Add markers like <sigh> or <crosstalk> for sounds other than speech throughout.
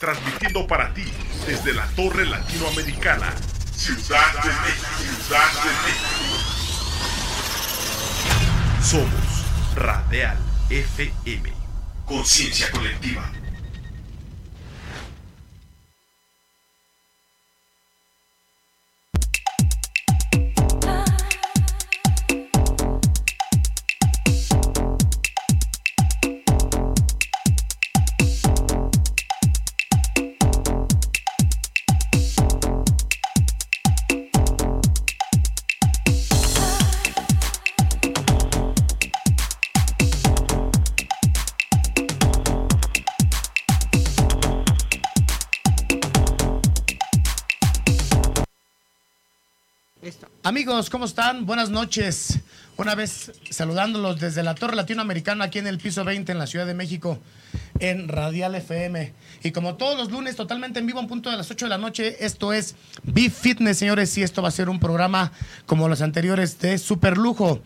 transmitiendo para ti desde la Torre Latinoamericana, Ciudad de México. Ciudad de. Somos Radial FM. Conciencia colectiva. Amigos, ¿cómo están? Buenas noches. Una vez saludándolos desde la Torre Latinoamericana aquí en el piso 20 en la Ciudad de México en Radial FM. Y como todos los lunes, totalmente en vivo, en punto de las 8 de la noche, esto es Be Fitness, señores, y esto va a ser un programa como los anteriores de super lujo.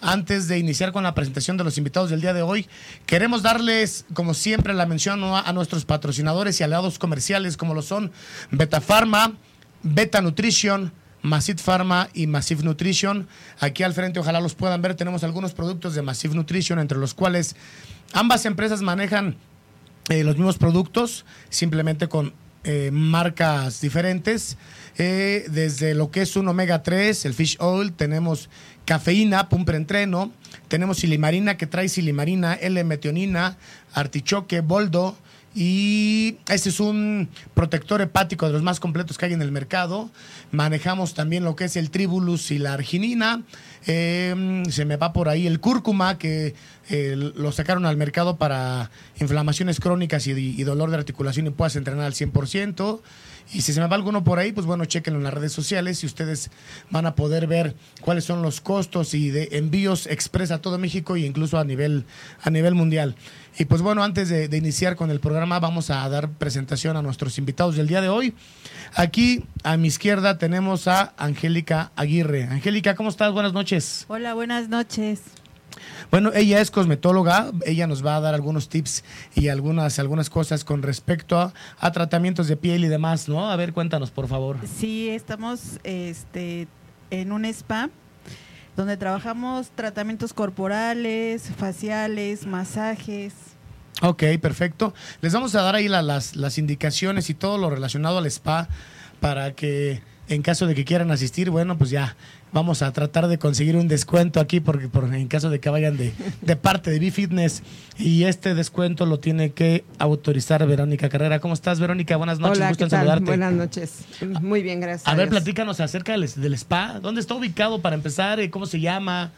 Antes de iniciar con la presentación de los invitados del día de hoy, queremos darles, como siempre, la mención a nuestros patrocinadores y aliados comerciales, como lo son Beta Pharma, Beta Nutrition, Massive Pharma y Massive Nutrition. Aquí al frente, ojalá los puedan ver, tenemos algunos productos de Massive Nutrition, entre los cuales ambas empresas manejan eh, los mismos productos, simplemente con eh, marcas diferentes. Eh, desde lo que es un omega 3, el fish oil, tenemos cafeína, pum entreno, tenemos silimarina que trae silimarina, L-metionina, artichoque, boldo, y este es un protector hepático de los más completos que hay en el mercado. Manejamos también lo que es el tribulus y la arginina. Em, se me va por ahí el cúrcuma, que eh, lo sacaron al mercado para inflamaciones crónicas y, dolor de articulación y puedas entrenar al 100%. Y si se me va alguno por ahí, pues bueno, chequenlo en las redes sociales y ustedes van a poder ver cuáles son los costos y de envíos express a todo México e incluso a nivel, a nivel mundial. Y pues bueno, antes de, iniciar con el programa, vamos a dar presentación a nuestros invitados del día de hoy. Aquí a mi izquierda tenemos a Angélica Aguirre. Angélica, ¿cómo estás? Buenas noches. Hola, buenas noches. Bueno, ella es cosmetóloga, ella nos va a dar algunos tips y algunas, algunas cosas con respecto a, tratamientos de piel y demás, ¿no? A ver, cuéntanos, por favor. Sí, estamos este, en un spa donde trabajamos tratamientos corporales, faciales, masajes. Ok, perfecto. Les vamos a dar ahí las, las indicaciones y todo lo relacionado al spa para que en caso de que quieran asistir, bueno, pues ya vamos a tratar de conseguir un descuento aquí porque por, en caso de que vayan de, de parte de B-Fitness y este descuento lo tiene que autorizar Verónica Carrera. ¿Cómo estás, Verónica? Buenas noches, Hola, gusto saludarte. Buenas noches. Muy bien, gracias. A, ver, platícanos acerca del, del, spa. ¿Dónde está ubicado para empezar? ¿Cómo se llama?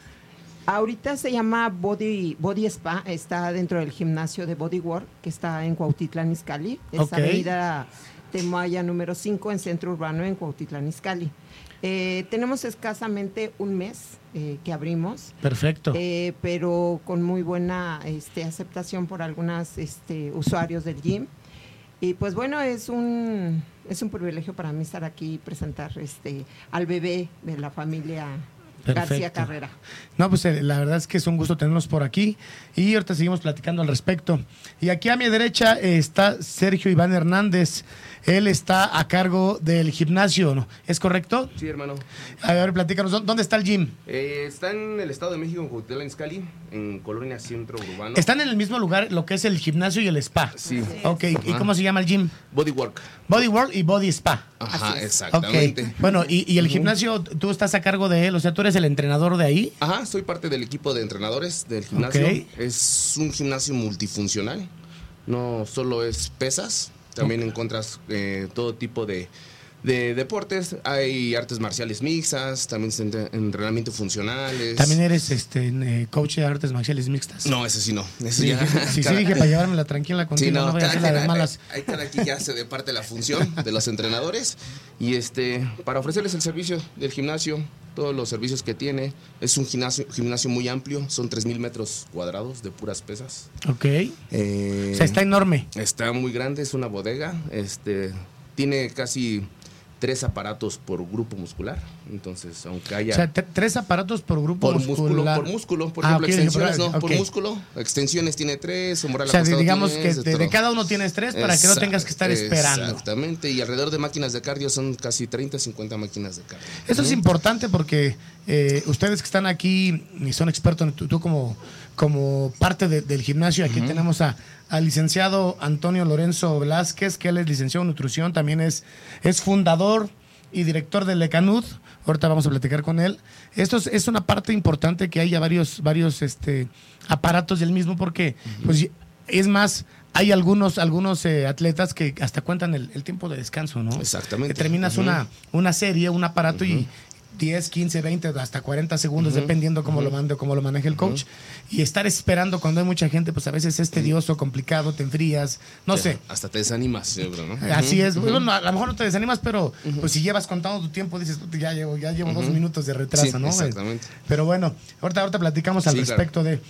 Ahorita se llama Body, Body Spa, está dentro del gimnasio de Bodywork, que está en Cuautitlán Izcalli. Es okay. avenida Temoaya número 5 en Centro Urbano en Cuautitlán Izcalli. Eh, tenemos escasamente un mes eh, que abrimos. Perfecto. Eh, pero con muy buena este, aceptación por algunos este, usuarios del gym. Y pues bueno, es un, es un privilegio para mí estar aquí y presentar este, al bebé de la familia García Carrera. No, pues la verdad es que es un gusto tenerlos por aquí y ahorita seguimos platicando al respecto. Y aquí a mi derecha está Sergio Iván Hernández. Él está a cargo del gimnasio, ¿no? ¿Es correcto? Sí, hermano. A ver, platícanos, ¿dónde está el gym? Eh, está en el Estado de México, en Hotel Escali, en Colonia Centro Urbano. ¿Están en el mismo lugar lo que es el gimnasio y el spa? Sí. Ok, ¿y cómo se llama el gym? Bodywork. Bodywork y Body Spa. Ajá, exactamente. Okay. Bueno, y, y el gimnasio, tú estás a cargo de él, o sea, tú eres el entrenador de ahí. Ajá, soy parte del equipo de entrenadores del gimnasio. Okay. Es un gimnasio multifuncional, no solo es pesas, también encuentras eh, todo tipo de, de, deportes. Hay artes marciales mixtas, también entrenamiento funcionales. ¿También eres este eh, coach de artes marciales mixtas? No, ese sí no. Ese sí, ya, sí, sí, dije para llevármela tranquila contigo, sí, no, no voy a hacer la de malas. Hay, cada aquí ya se de parte la función de los entrenadores y este para ofrecerles el servicio del gimnasio, todos los servicios que tiene. Es un gimnasio, gimnasio muy amplio, son 3.000 metros cuadrados de puras pesas. Ok. Eh, o sea, está enorme. Está muy grande, es una bodega. Este, tiene casi tres aparatos por grupo muscular. Entonces, aunque haya... O sea, tres aparatos por grupo por muscular. Músculo, por músculo, por ah, ejemplo, extensiones, no, por músculo. Extensiones tiene tres, o sea, digamos que de, cada uno tienes tres para que no tengas que estar esperando. Exactamente, y alrededor de máquinas de cardio son casi 30, 50 máquinas de cardio. Eso es importante porque eh, ustedes que están aquí y son expertos, tú, como, como parte del gimnasio, aquí tenemos a al licenciado Antonio Lorenzo Velázquez, que él es licenciado en nutrición, también es, es fundador y director de Lecanud. Ahorita vamos a platicar con él. Esto es, una parte importante que haya varios, varios este, aparatos del mismo, porque pues, es más, hay algunos, algunos eh, atletas que hasta cuentan el, tiempo de descanso, ¿no? Exactamente. terminas una, una serie, un aparato y 10, 15, 20, hasta 40 segundos, dependiendo cómo lo mande o cómo lo maneje el coach. Y estar esperando cuando hay mucha gente, pues a veces es tedioso, complicado, te enfrías, no sé. Hasta te desanimas, ¿no? Así es. Bueno, a lo mejor no te desanimas, pero pues si llevas contando tu tiempo, dices, ya llevo, ya llevo dos minutos de retraso, ¿no? Exactamente. Pero bueno, ahorita, ahorita platicamos al respecto de...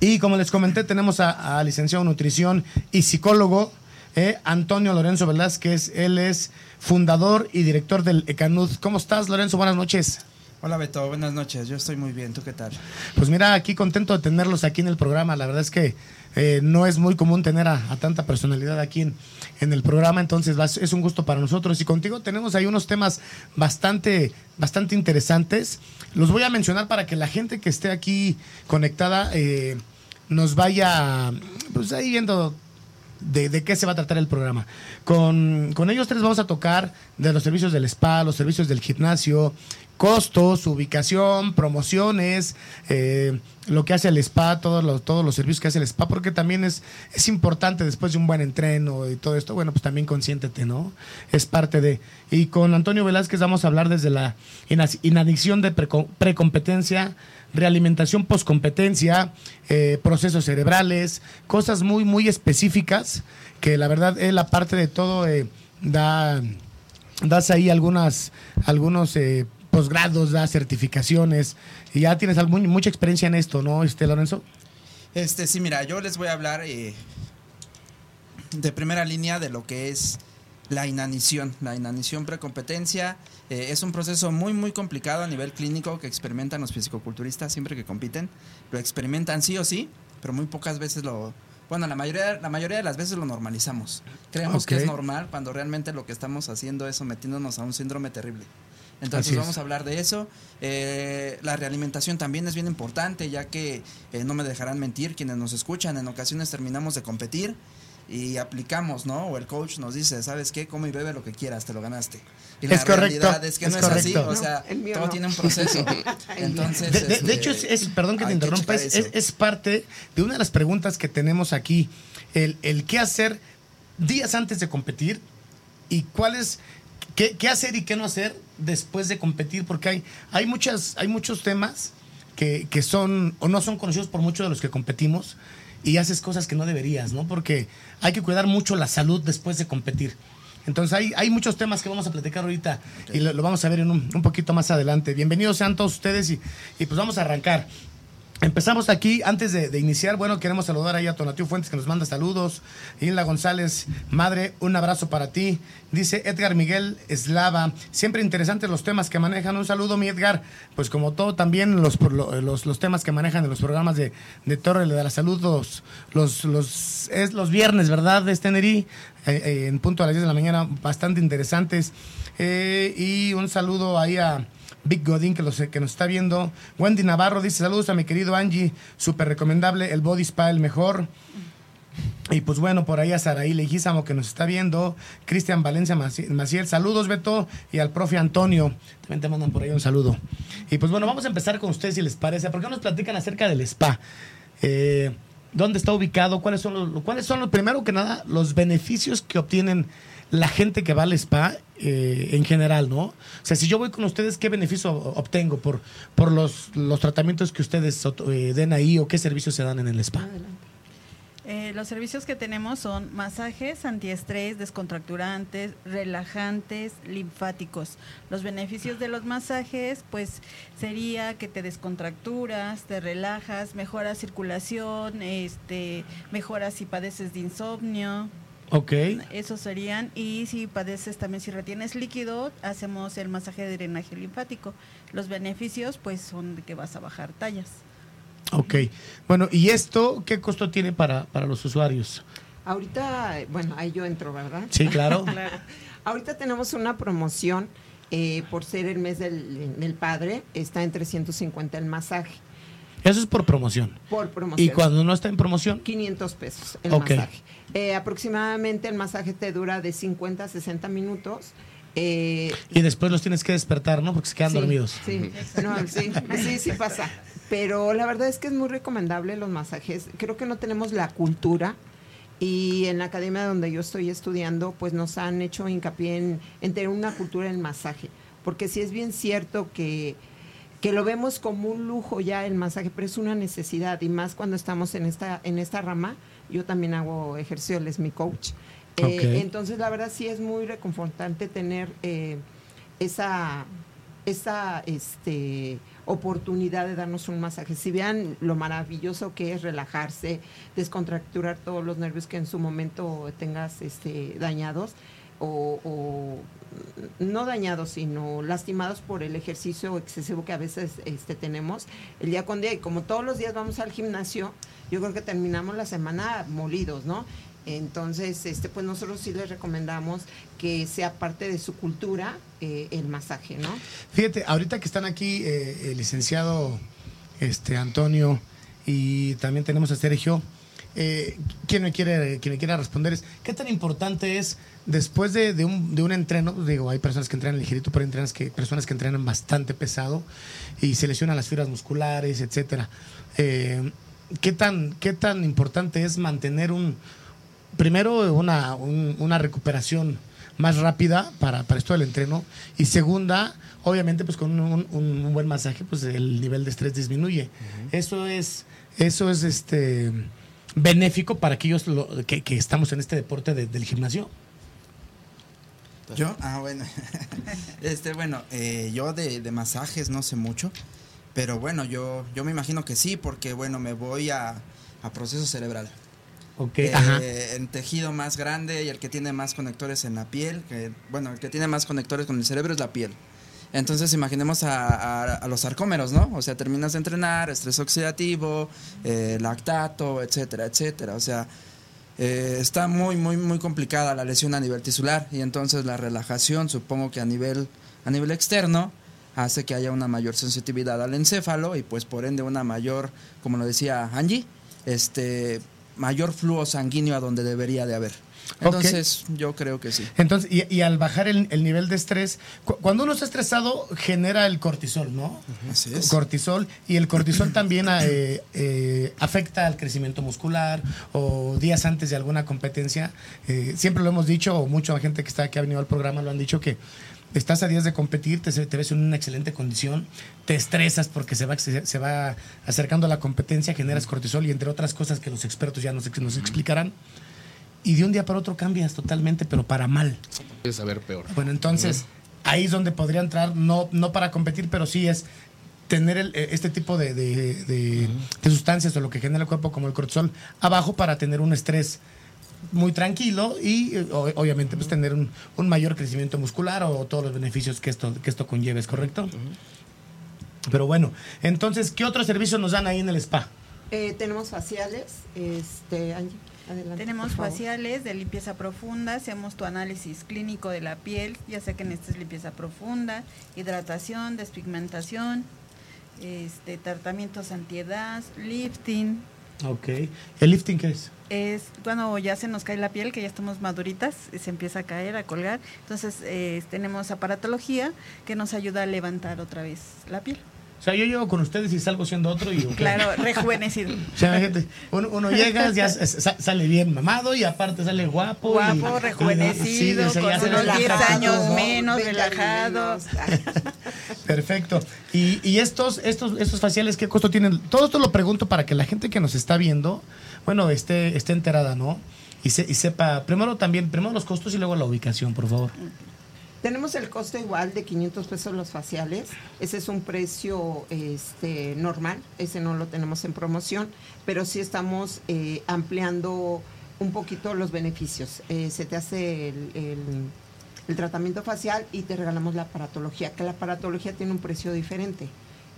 Y como les comenté, tenemos a, a licenciado en nutrición y psicólogo, eh, Antonio Lorenzo Velázquez. Él es fundador y director del ECANUD. ¿Cómo estás, Lorenzo? Buenas noches. Hola Beto, buenas noches. Yo estoy muy bien. ¿Tú qué tal? Pues mira, aquí contento de tenerlos aquí en el programa. La verdad es que eh, no es muy común tener a, tanta personalidad aquí en, el programa, entonces es un gusto para nosotros. Y contigo tenemos ahí unos temas bastante, bastante interesantes. Los voy a mencionar para que la gente que esté aquí conectada eh, nos vaya pues ahí viendo de, qué se va a tratar el programa. Con, ellos tres vamos a tocar de los servicios del spa, los servicios del gimnasio, costos, ubicación, promociones, eh, lo que hace el spa, todos los, todos los servicios que hace el spa, porque también es, es importante después de un buen entreno y todo esto, bueno, pues también consiéntete, ¿no? Es parte de... Y con Antonio Velázquez vamos a hablar desde la inadicción de precompetencia realimentación postcompetencia, eh, procesos cerebrales, cosas muy, muy específicas que la verdad es la parte de todo eh, da, das ahí algunas, algunos eh, posgrados, da certificaciones y ya tienes mucha experiencia en esto, ¿no, este Lorenzo? Este, sí, mira, yo les voy a hablar eh, de primera línea de lo que es la inanición, la inanición precompetencia. Eh, es un proceso muy, muy complicado a nivel clínico que experimentan los fisicoculturistas siempre que compiten. Lo experimentan sí o sí, pero muy pocas veces lo... Bueno, la mayoría, la mayoría de las veces lo normalizamos. Creemos que es normal cuando realmente lo que estamos haciendo es sometiéndonos a un síndrome terrible. Entonces vamos a hablar de eso. Eh, la realimentación también es bien importante, ya que eh, no me dejarán mentir quienes nos escuchan. En ocasiones terminamos de competir y aplicamos, ¿no? O el coach nos dice, ¿sabes qué? Come y bebe lo que quieras, te lo ganaste. Y la realidad es que no es así, o sea, todo tiene un proceso. <laughs> Entonces, de, este, hecho, es, perdón que te interrumpa, es, parte de una de las preguntas que tenemos aquí, el, el qué hacer días antes de competir y cuál es, qué, qué, hacer y qué no hacer después de competir, porque hay, hay, muchas, hay muchos temas que, que son o no son conocidos por muchos de los que competimos y haces cosas que no deberías, ¿no? Porque hay que cuidar mucho la salud después de competir. Entonces hay, hay muchos temas que vamos a platicar ahorita y lo, vamos a ver en un, un, poquito más adelante. Bienvenidos sean todos ustedes y, y pues vamos a arrancar. Empezamos aquí, antes de, iniciar, bueno, queremos saludar ahí a Tonatiu Fuentes que nos manda saludos. Inla González, madre, un abrazo para ti. Dice Edgar Miguel Eslava, siempre interesantes los temas que manejan. Un saludo, mi Edgar. Pues como todo, también los, los, los temas que manejan en los programas de, de Torre de la Salud, los, los, es los viernes, ¿verdad? De Estenerí, eh, eh, en punto a las 10 de la mañana, bastante interesantes. Eh, y un saludo ahí a Big Godín que, que nos está viendo. Wendy Navarro dice saludos a mi querido Angie, súper recomendable, el Body Spa el mejor. Y pues bueno, por ahí a Saraí Leguízamo que nos está viendo, Cristian Valencia Maciel, saludos Beto y al profe Antonio, también te mandan por ahí un saludo. Y pues bueno, vamos a empezar con ustedes si les parece, ¿por qué nos platican acerca del spa? Eh, ¿Dónde está ubicado? ¿Cuáles son los, cuáles son los, primero que nada, los beneficios que obtienen la gente que va al spa eh, en general, ¿no? O sea, si yo voy con ustedes, ¿qué beneficio obtengo por, por los, los tratamientos que ustedes eh, den ahí o qué servicios se dan en el spa? Eh, los servicios que tenemos son masajes antiestrés, descontracturantes, relajantes, linfáticos. Los beneficios de los masajes, pues sería que te descontracturas, te relajas, mejora circulación, este, mejoras si padeces de insomnio, Ok. Esos serían. Y si padeces también, si retienes líquido, hacemos el masaje de drenaje linfático. Los beneficios, pues, son de que vas a bajar tallas. Ok. Bueno, ¿y esto qué costo tiene para, para los usuarios? Ahorita, bueno, ahí yo entro, ¿verdad? Sí, claro. <laughs> Ahorita tenemos una promoción eh, por ser el mes del, del padre. Está en 350 el masaje. Eso es por promoción. Por promoción. ¿Y cuando no está en promoción? 500 pesos el masaje. Eh, aproximadamente el masaje te dura de 50 a 60 minutos. Eh, y después los tienes que despertar, ¿no? Porque se quedan dormidos. Sí, sí, sí, sí pasa. Pero la verdad es que es muy recomendable los masajes. Creo que no tenemos la cultura y en la academia donde yo estoy estudiando, pues nos han hecho hincapié en, en tener una cultura del masaje. Porque sí es bien cierto que que lo vemos como un lujo ya el masaje, pero es una necesidad y más cuando estamos en esta en esta rama. Yo también hago ejercicio, él es mi coach. Eh, entonces la verdad sí es muy reconfortante tener eh, esa esa este oportunidad de darnos un masaje. Si vean lo maravilloso que es relajarse, descontracturar todos los nervios que en su momento tengas este, dañados o no dañados, sino lastimados por el ejercicio excesivo que a veces este, tenemos el día con día. Y como todos los días vamos al gimnasio, yo creo que terminamos la semana molidos, ¿no? Entonces, este, pues nosotros sí les recomendamos que sea parte de su cultura eh, el masaje, ¿no? Fíjate, ahorita que están aquí eh, el licenciado este, Antonio y también tenemos a Sergio, eh, quien, me quiere, quien me quiera responder es, ¿qué tan importante es después de, un, de un entreno? Digo, hay personas que entrenan ligerito, pero hay que, personas que entrenan bastante pesado y se lesionan las fibras musculares, etcétera. Eh, ¿qué, tan, ¿Qué tan importante es mantener un, primero, una, una recuperación más rápida para, para, esto del entreno. Y segunda, obviamente, pues con un, un, buen masaje, pues el nivel de estrés disminuye. Eso es, eso es este benéfico para aquellos que, estamos en este deporte del gimnasio? Yo, ah, bueno. <laughs> este, bueno, eh, yo de, masajes no sé mucho, pero bueno, yo, yo me imagino que sí, porque bueno, me voy a, proceso cerebral. Ok, eh, En tejido más grande y el que tiene más conectores en la piel, que, bueno, el que tiene más conectores con el cerebro es la piel. Entonces imaginemos a, los sarcómeros, ¿no? O sea, terminas de entrenar, estrés oxidativo, eh, lactato, etcétera, etcétera. O sea, eh, está muy, muy, muy complicada la lesión a nivel tisular y entonces la relajación, supongo que a nivel, a nivel externo, hace que haya una mayor sensitividad al encéfalo y pues por ende una mayor, como lo decía Angie, este, mayor flujo sanguíneo a donde debería de haber. Entonces, yo creo que sí. Entonces, y, al bajar el, nivel de estrés, cuando uno está estresado, genera el cortisol, ¿no? Así es. Cortisol, y el cortisol también eh, eh, afecta al crecimiento muscular o días antes de alguna competencia. Eh, siempre lo hemos dicho, o mucha gente que está que ha venido al programa lo han dicho que estás a días de competir, te, te, ves en una excelente condición, te estresas porque se va, se, va acercando a la competencia, generas cortisol y entre otras cosas que los expertos ya nos, nos explicarán y de un día para otro cambias totalmente, pero para mal. Es saber peor. Bueno, entonces ahí es donde podría entrar, no, no para competir, pero sí es tener eh, este tipo de, de, sustancias o lo que genera el cuerpo como el cortisol abajo para tener un estrés muy tranquilo y eh, obviamente pues tener un, mayor crecimiento muscular o todos los beneficios que esto, que esto conlleve, ¿es correcto? Pero bueno, entonces, ¿qué otros servicios nos dan ahí en el spa? Eh, tenemos faciales, este, tenemos faciales de limpieza profunda, hacemos tu análisis clínico de la piel, ya sea que necesites limpieza profunda, hidratación, despigmentación, este, tratamientos antiedad, lifting. Ok. ¿El lifting qué es? Es cuando ya se nos cae la piel, que ya estamos maduritas, se empieza a caer, a colgar. Entonces eh, tenemos aparatología que nos ayuda a levantar otra vez la piel. O sea, yo llego con ustedes y salgo siendo otro y... Claro, rejuvenecido. O sea, gente, uno, llega, ya sale bien mamado y aparte sale guapo. Guapo, rejuvenecido, con unos 10 años menos, relajado. <laughs> Perfecto. Y, y, estos, estos, estos faciales, ¿qué costo tienen? Todo esto lo pregunto para que la gente que nos está viendo, bueno, esté, esté enterada, ¿no? Y, se, y sepa, primero también, primero los costos y luego la ubicación, por favor. Tenemos el costo igual de 500 pesos los faciales. Ese es un precio este, normal. Ese no lo tenemos en promoción. Pero sí estamos eh, ampliando un poquito los beneficios. Eh, se te hace el, el, tratamiento facial y te regalamos la aparatología, que la aparatología tiene un precio diferente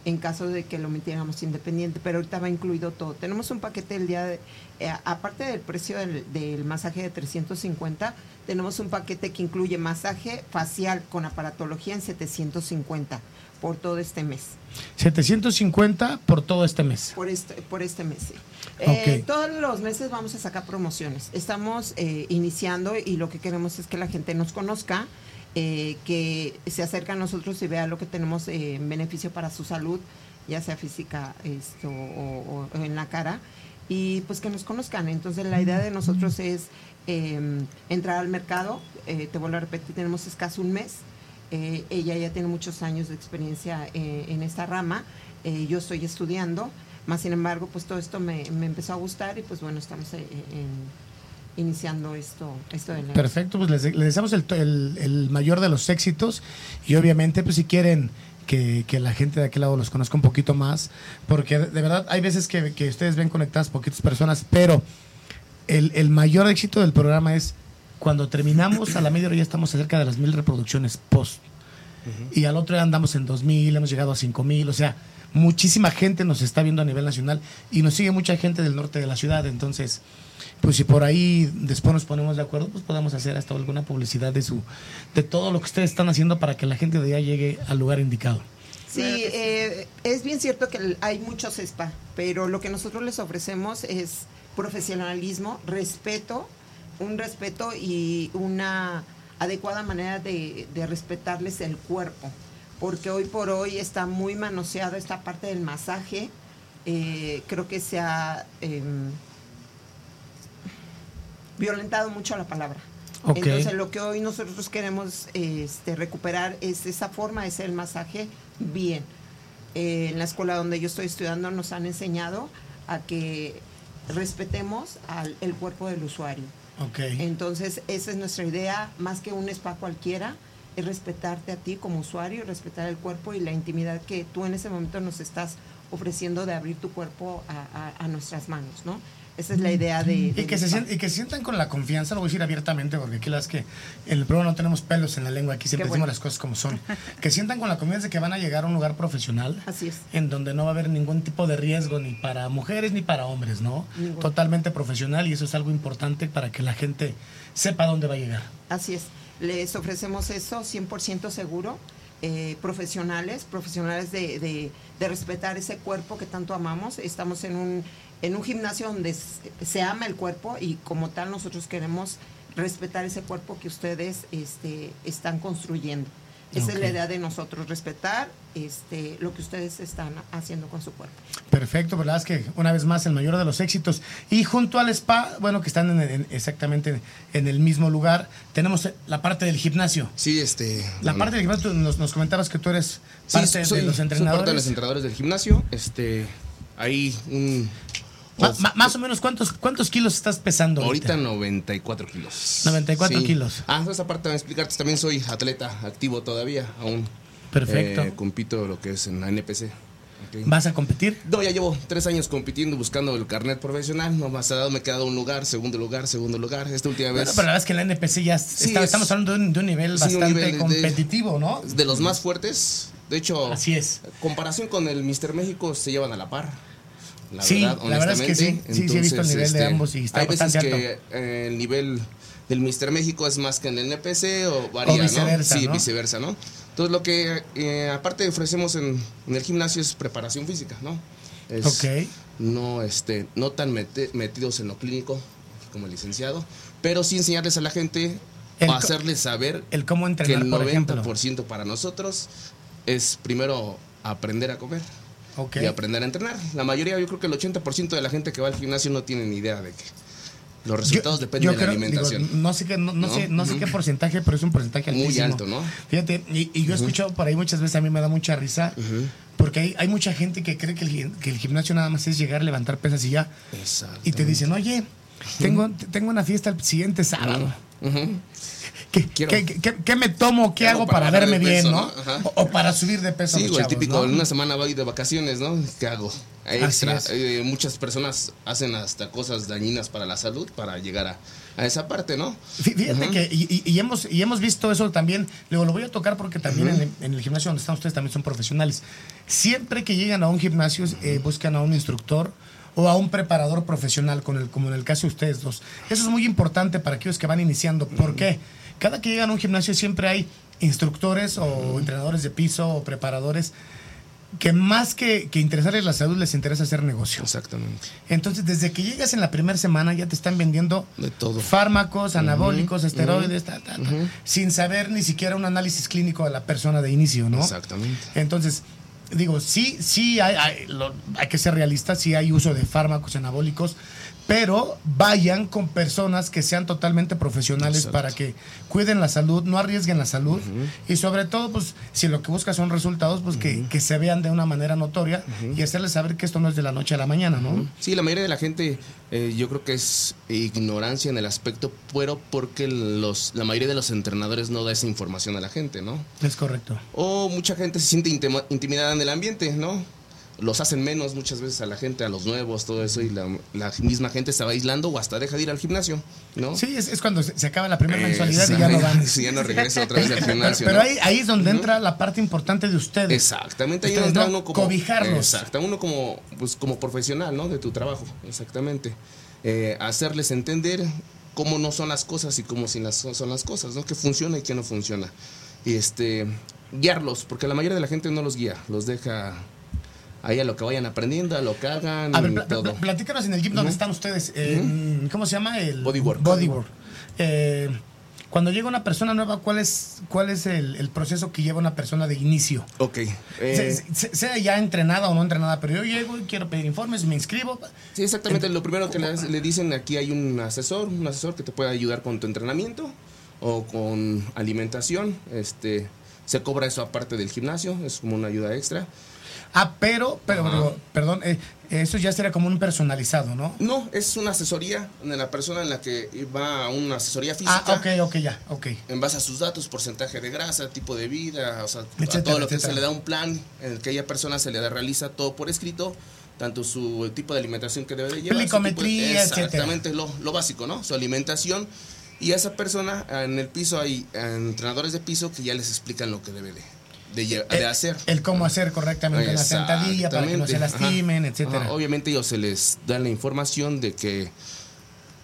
en caso de que lo metiéramos independiente, pero ahorita va incluido todo. Tenemos un paquete el día de, eh, aparte del precio del, del, masaje de 350, tenemos un paquete que incluye masaje facial con aparatología en 750 por todo este mes. 750 por todo este mes. Por este, por este mes, sí. Eh, todos los meses vamos a sacar promociones. Estamos eh, iniciando y lo que queremos es que la gente nos conozca, eh, que se acerque a nosotros y vea lo que tenemos en beneficio para su salud, ya sea física esto, o, en la cara, y pues que nos conozcan. Entonces la idea de nosotros es em, entrar al mercado, te vuelvo a repetir, tenemos escaso un mes eh, ella ya tiene muchos años de experiencia eh, en esta rama. Eh, yo estoy estudiando, más sin embargo, pues todo esto me, empezó a gustar y pues bueno, estamos iniciando esto, esto de Perfecto, pues les, deseamos el, mayor de los éxitos y obviamente pues si quieren que, la gente de aquel lado los conozca un poquito más, porque de verdad hay veces que, que ustedes ven conectadas poquitas personas, pero el, el mayor éxito del programa es cuando terminamos, a la media hora ya estamos cerca de las mil reproducciones post. Y al otro día andamos en dos mil, hemos llegado a cinco mil, o sea, muchísima gente nos está viendo a nivel nacional y nos sigue mucha gente del norte de la ciudad. Entonces, pues si por ahí después nos ponemos de acuerdo, pues podamos hacer hasta alguna publicidad de su, de todo lo que ustedes están haciendo para que la gente de allá llegue al lugar indicado. Sí, eh, es bien cierto que hay muchos spa, pero lo que nosotros les ofrecemos es profesionalismo, respeto un respeto y una adecuada manera de, respetarles el cuerpo, porque hoy por hoy está muy manoseada esta parte del masaje, eh, creo que se ha em, violentado mucho la palabra. Entonces lo que hoy nosotros queremos este, recuperar es esa forma de ser el masaje bien. Eh, en la escuela donde yo estoy estudiando nos han enseñado a que respetemos al el cuerpo del usuario entonces, esa es nuestra idea, más que un spa cualquiera, es respetarte a ti como usuario, respetar el cuerpo y la intimidad que tú en ese momento nos estás ofreciendo de abrir tu cuerpo a, nuestras manos, ¿no? Esa es la idea de... y, que se y que sientan con la confianza, lo voy a decir abiertamente, porque aquí las que en el programa no tenemos pelos en la lengua, aquí siempre decimos las cosas como son. <laughs> que sientan con la confianza de que van a llegar a un lugar profesional. Así es. En donde no va a haber ningún tipo de riesgo ni para mujeres ni para hombres, ¿no? Totalmente profesional y eso es algo importante para que la gente sepa dónde va a llegar. Así es. Les ofrecemos eso 100% seguro. Eh, profesionales, profesionales de, de, respetar ese cuerpo que tanto amamos. Estamos en un, en un gimnasio donde se ama el cuerpo y como tal nosotros queremos respetar ese cuerpo que ustedes este, están construyendo. Esa es la idea de nosotros, respetar este, lo que ustedes están haciendo con su cuerpo. Perfecto, verdad es que una vez más el mayor de los éxitos. Y junto al spa, bueno, que están exactamente en el mismo lugar, tenemos la parte del gimnasio. Sí, este. La parte del gimnasio, nos, comentabas que tú eres parte de los entrenadores. Soy parte de los entrenadores del gimnasio. Este, hay un más o menos, ¿cuántos, ¿cuántos kilos estás pesando ahorita? Ahorita 94 kilos. 94 kilos. Ah, esa parte de explicarte, también soy atleta activo todavía, aún. Perfecto. Eh, compito lo que es en la NPC. ¿Vas a competir? No, ya llevo tres años compitiendo, buscando el carnet profesional. No más dado, me he quedado un lugar, segundo lugar, segundo lugar. Esta última vez. pero la verdad es que la NPC ya estamos hablando de un, nivel bastante competitivo, ¿no? De los más fuertes. De hecho, así es. Comparación con el Mister México se llevan a la par. La sí, verdad, la verdad es que sí. sí, sí, he visto el nivel de este, ambos y está hay veces que eh, el nivel del Mister México es más que en el NPC o varía, viceversa, ¿no? Sí, viceversa, ¿no? Entonces lo que eh, aparte ofrecemos en, el gimnasio es preparación física, ¿no? Es ok. No, este, no tan metidos en lo clínico como el licenciado, pero sí enseñarles a la gente o hacerles saber el cómo entrenar, que el 90% para nosotros es primero aprender a comer y aprender a entrenar. La mayoría, yo creo que el 80% de la gente que va al gimnasio no tiene ni idea de que los resultados dependen de la alimentación. no sé qué, no, Sé, no sé qué porcentaje, pero es un porcentaje altísimo. Muy alto, ¿no? Fíjate, y, yo he escuchado por ahí muchas veces, a mí me da mucha risa, porque hay, hay, mucha gente que cree que el, que el, gimnasio nada más es llegar, levantar pesas y ya. Y te dicen, oye, tengo, tengo una fiesta el siguiente sábado. ¿Qué, me tomo? ¿Qué, hago para, verme bien, ¿no? O, para subir de peso. Sí, el típico, en una semana voy de vacaciones, ¿no? ¿Qué hago? Extra. Eh, muchas personas hacen hasta cosas dañinas para la salud para llegar a, a esa parte, ¿no? Fíjate que, y, hemos, y hemos visto eso también, luego lo voy a tocar porque también en, el, gimnasio donde están ustedes también son profesionales. Siempre que llegan a un gimnasio eh, buscan a un instructor o a un preparador profesional, con el, como en el caso de ustedes dos. Eso es muy importante para aquellos que van iniciando. ¿Por qué? Cada que llegan a un gimnasio siempre hay instructores o entrenadores de piso o preparadores que más que, que, interesarles la salud les interesa hacer negocio. Exactamente. Entonces, desde que llegas en la primera semana ya te están vendiendo de todo. fármacos, anabólicos, esteroides, sin saber ni siquiera un análisis clínico de la persona de inicio, ¿no? Exactamente. Entonces, digo, sí, sí hay, hay, hay que ser realistas, sí hay uso de fármacos anabólicos, pero vayan con personas que sean totalmente profesionales para que cuiden la salud, no arriesguen la salud y sobre todo, pues si lo que buscas son resultados, pues que, se vean de una manera notoria y hacerles saber que esto no es de la noche a la mañana, ¿no? Sí, la mayoría de la gente eh, yo creo que es ignorancia en el aspecto, pero porque los, la mayoría de los entrenadores no da esa información a la gente, ¿no? Es correcto. O mucha gente se siente intimidada en el ambiente, ¿no? Los hacen menos muchas veces a la gente, a los nuevos, todo eso, y la, misma gente se va aislando o hasta deja de ir al gimnasio, ¿no? Sí, es, cuando se, acaba la primera mensualidad y ya no van. <laughs> Sí, ya no regresa otra vez al gimnasio. Pero, ahí, ahí, es donde entra la parte importante de ustedes. Exactamente, ahí entra uno como. Cobijarlos. Exacto, uno como, pues, como profesional, ¿no? De tu trabajo, exactamente. Eh, hacerles entender cómo no son las cosas y cómo sí las, son las cosas, ¿no? Que funciona y que no funciona. Y este, guiarlos, porque la mayoría de la gente no los guía, los deja ahí a lo que vayan aprendiendo, a lo que hagan. A ver, todo. platícanos en el gym donde están ustedes. ¿Cómo se llama? El Bodywork. Bodywork. Eh, cuando llega una persona nueva, ¿cuál es, cuál es el, proceso que lleva una persona de inicio? Ok. Eh, sea ya entrenada o no entrenada, pero yo llego y quiero pedir informes, me inscribo. Sí, exactamente. Lo primero que le, dicen aquí hay un asesor, un asesor que te puede ayudar con tu entrenamiento o con alimentación. Este, se cobra eso aparte del gimnasio, es como una ayuda extra. Ah, pero, pero, perdón, eh, eso ya sería como un personalizado, ¿no? No, es una asesoría de la persona en la que va a una asesoría física. Ah, ok, ok, ya, ok. En base a sus datos, porcentaje de grasa, tipo de vida, o sea, a todo lo que se le da un plan en el que a ella persona se le realiza todo por escrito tanto su tipo de alimentación que debe de llevar. Plicometría, Exactamente, lo, lo, básico, ¿no? Su alimentación. Y a esa persona, en el piso hay entrenadores de piso que ya les explican lo que debe de, de, el, hacer. El cómo hacer correctamente la sentadilla para que no se lastimen, etcétera. Obviamente ellos se les dan la información de que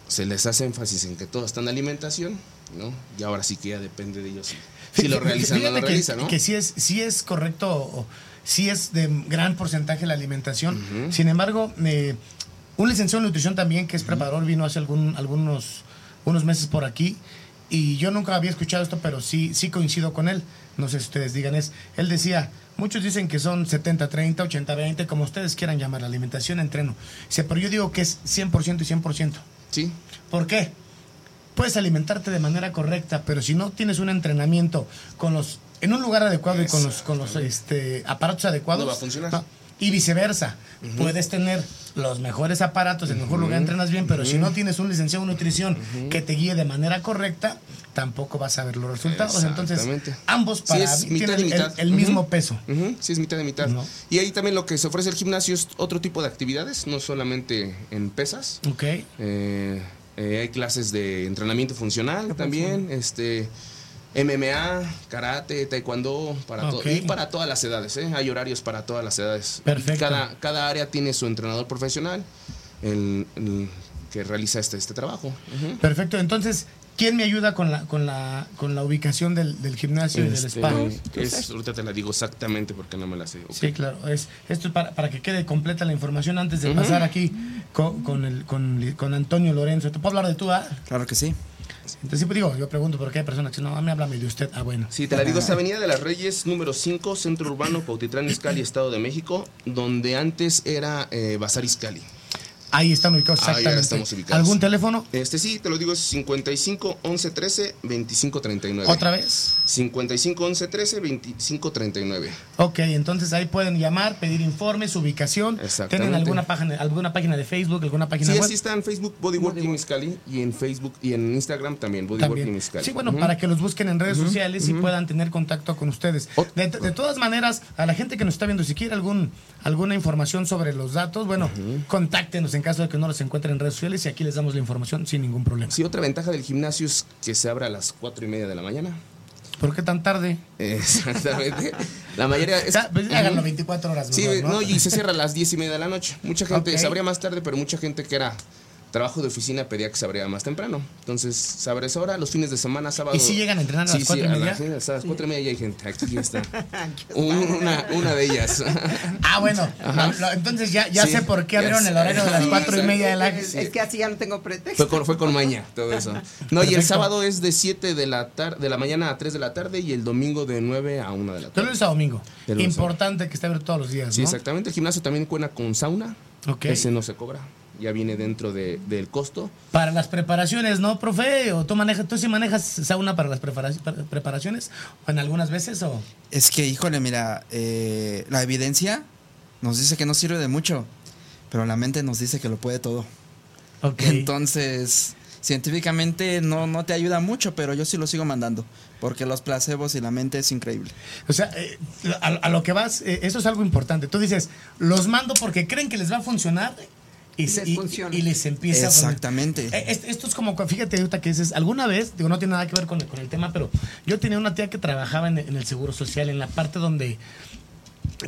se les hace énfasis en que todo está en alimentación, ¿no? Y ahora sí que ya depende de ellos si, lo realizan o no lo realizan, ¿no? Que sí es, sí es correcto, sí es de gran porcentaje la alimentación. Sin embargo, eh, un licenciado en nutrición también, que es preparador, vino hace algún, algunos unos meses por aquí y yo nunca había escuchado esto, pero sí, sí coincido con él. No sé si ustedes digan es. Él decía, muchos dicen que son 70-30, 80-20, como ustedes quieran llamar, alimentación, entreno. pero yo digo que es 100% y 100%. Sí. ¿Por qué? Puedes alimentarte de manera correcta, pero si no tienes un entrenamiento con los en un lugar adecuado y con los con los este, aparatos adecuados, no va a funcionar. Y viceversa. Puedes tener los mejores aparatos, en el mejor lugar entrenas bien, pero si no tienes un licenciado en nutrición que te guíe de manera correcta, tampoco vas a ver los resultados. Entonces, ambos para tienen el, mismo peso. Sí, es mitad de mitad. Y ahí también lo que se ofrece el gimnasio es otro tipo de actividades, no solamente en pesas. Ok. Eh, eh, hay clases de entrenamiento funcional también, este MMA, karate, taekwondo, para y para todas las edades, ¿eh? hay horarios para todas las edades. Perfecto. Cada, cada área tiene su entrenador profesional el, que realiza este, este trabajo. Perfecto, entonces, ¿quién me ayuda con la, con la, con la ubicación del, gimnasio y del este, spa? ahorita te la digo exactamente porque no me la sé. Sí, claro, es, esto es para, para, que quede completa la información antes de pasar aquí con, con, el, con, con Antonio Lorenzo. ¿Te puedo hablar de tú? Ah? Claro que sí. Entonces siempre digo, yo pregunto por qué hay personas que no, me habla de usted. Ah, bueno. Sí, te la digo, es Avenida de las Reyes, número 5, Centro Urbano, Pautitlán, Izcali, Estado de México, donde antes era eh, Bazar Izcali. Ahí están ubicados Ah, exactamente. estamos ubicados. ¿Algún teléfono? Este sí, te lo digo, es 55 11 13 25 39. ¿Otra vez? 55 11 13 25 39. Ok, entonces ahí pueden llamar, pedir informes, ubicación. ¿Tienen alguna página, alguna página de Facebook, alguna página Sí, web? así está en Facebook Bodyworking Mexicali y en Facebook y en Instagram también Bodyworking. Mexicali. Sí, bueno, para que los busquen en redes sociales y puedan tener contacto con ustedes. Ot- De, de todas maneras, a la gente que nos está viendo, si quiere algún, alguna información sobre los datos, bueno, contáctenos en caso de que no los encuentren en redes sociales y aquí les damos la información sin ningún problema. Sí, otra ventaja del gimnasio es que se abre a las 4 y media de la mañana. ¿Por qué tan tarde? Exactamente. La mayoría es. Pues, háganlo 24 horas. Sí, mejor, no, y se cierra a las 10 y media de la noche. Mucha gente se abría más tarde, pero mucha gente que era trabajo de oficina pedía que se abriera más temprano. Entonces se abre esa hora, los fines de semana, sábado. ¿Y si llegan a entrenar a las Sí, cuatro sí, y a media? las- hasta las cuatro y media ya hay gente. Aquí está. <laughs> una, una de ellas. Ah, bueno, Ajá. lo- lo- entonces ya, ya Sí, sé por qué abrieron el horario de las Sí, cuatro y media de la... Es, es que así ya no tengo pretexto. Fue con, fue con maña, todo eso. No, y el sábado es de 7 de la, tar- de la mañana a 3 de la tarde y el domingo de 9 a 1 de la De tarde. lunes a domingo. De lunes a Importante que esté abierto todos los días, Sí, ¿no? exactamente. El gimnasio también cuenta con sauna. Ok. Ese no se cobra. Ya viene dentro de- del costo. Para las preparaciones, ¿no, profe? ¿O tú manejas, tú sí manejas sauna para las prepara- para- preparaciones? ¿O en algunas veces o...? Es que, híjole, mira, eh, la evidencia nos dice que no sirve de mucho, pero la mente nos dice que lo puede todo. Ok. Entonces, científicamente no, no te ayuda mucho, pero yo sí lo sigo mandando, porque los placebos y la mente es increíble. O sea, eh, a, a lo que vas, eh, eso es algo importante. Tú dices, los mando porque creen que les va a funcionar y, les y- funciona. y les empieza. Exactamente. Es- Esto es como, fíjate, ahorita que dices, alguna vez, digo, no tiene nada que ver con, con el tema, pero yo tenía una tía que trabajaba en, en el Seguro Social, en la parte donde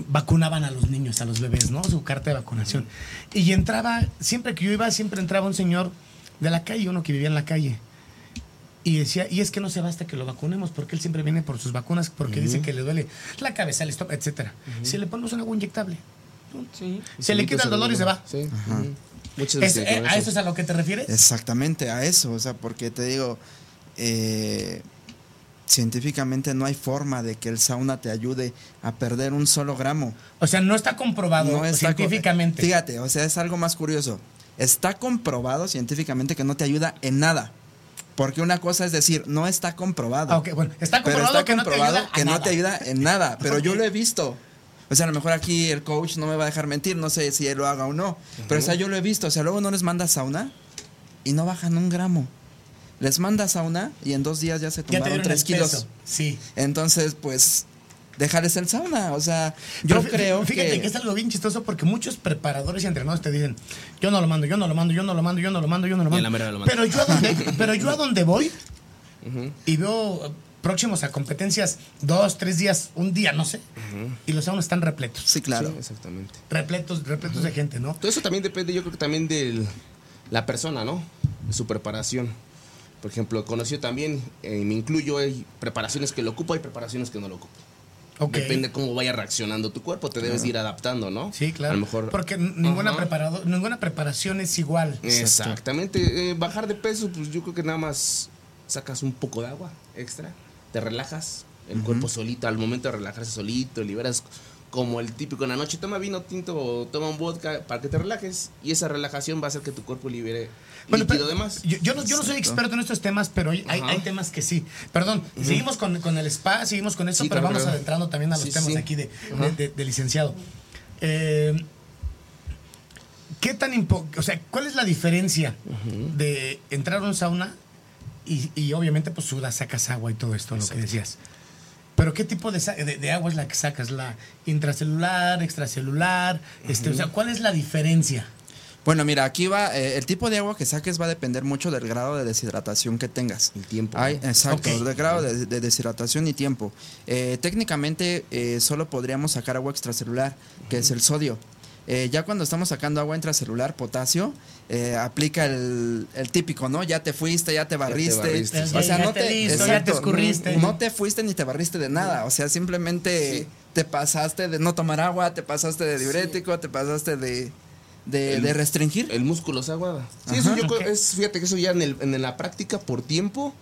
vacunaban a los niños, a los bebés, ¿no? Su carta de vacunación. Y entraba, siempre que yo iba, siempre entraba un señor de la calle, uno que vivía en la calle. Y decía, y es que no se basta que lo vacunemos, porque él siempre viene por sus vacunas, porque dice que le duele la cabeza, el estómago, etcétera. Si le ponemos un agua inyectable, Sí. se le quita el dolor y se va. Sí. Muchas Es- veces. eh, ¿A eso es a lo que te refieres? Exactamente, a eso, o sea, porque te digo, eh, científicamente no hay forma de que el sauna te ayude a perder un solo gramo. O sea, no está comprobado No está co- científicamente. Fíjate, o sea, es algo más curioso. Está comprobado científicamente que no te ayuda en nada. Porque una cosa es decir, no está comprobado. Ah, bueno, está pero comprobado está que no te ayuda a que no nada. te ayuda en nada. <laughs> Pero yo lo he visto. O sea, a lo mejor aquí el coach no me va a dejar mentir, no sé si él lo haga o no. Pero o sea, yo lo he visto. O sea, luego no les manda sauna y no bajan un gramo. Les manda sauna y en dos días ya se Ya te tumbaron dieron tres kilos. Sí. Entonces, pues, déjales el sauna. O sea, yo Pero creo fíjate que... que... es algo bien chistoso porque muchos preparadores y entrenadores te dicen, yo no lo mando, yo no lo mando, yo no lo mando, yo no lo mando, yo no lo mando. la mera lo manda. pero yo a donde, <laughs> pero yo a donde voy y veo próximos a competencias dos, tres días, un día, no sé, y los saunas están repletos. Sí, claro. Sí, exactamente. Repletos, repletos de gente, ¿no? Todo eso también depende, yo creo que también de la persona, ¿no? De su preparación. Por ejemplo, conocido también, eh, me incluyo, hay preparaciones que lo ocupo, hay preparaciones que no lo ocupo. Ok. Depende cómo vaya reaccionando tu cuerpo, te debes ir adaptando, ¿no? Sí, claro. A lo mejor. Porque ninguna, preparado, ninguna preparación es igual. Exactamente. Eh, bajar de peso, pues yo creo que nada más sacas un poco de agua extra, te relajas, el cuerpo solito, al momento de relajarse solito, liberas como el típico en la noche, toma vino tinto o toma un vodka para que te relajes y esa relajación va a hacer que tu cuerpo libere Bueno, líquido pero de más. Yo, yo no, yo no soy experto en estos temas, pero hay, hay- temas que sí. Perdón, seguimos con, con el spa, seguimos con esto, Sí, pero vamos adentrando también a los Sí, temas sí. aquí de, de- de- de licenciado. Eh, ¿Qué tan O sea, ¿cuál es la diferencia de entrar a un sauna y, y obviamente pues sudas, sacas agua y todo esto, lo que decías? Pero ¿qué tipo de, de- de agua es la que sacas? ¿La intracelular, extracelular? este, o sea, ¿cuál es la diferencia? Bueno, mira, aquí va, eh, el tipo de agua que saques va a depender mucho del grado de deshidratación que tengas. El tiempo. Hay, ¿no? exacto, del grado de, de deshidratación y tiempo. Eh, técnicamente eh, solo podríamos sacar agua extracelular, que es el sodio. Eh, ya cuando estamos sacando agua intracelular, potasio, eh, aplica el, el típico, ¿no? Ya te fuiste, ya te barriste. barriste, sí. O sea, Ya no te te, listo, ya te escurriste. No, no te fuiste ni te barriste de nada. O sea, simplemente te pasaste de no tomar agua, te pasaste de diurético, te pasaste de, de, El- de restringir. El músculo es agua. Sí, Ajá. eso yo es, fíjate que eso ya en, el- en la práctica por tiempo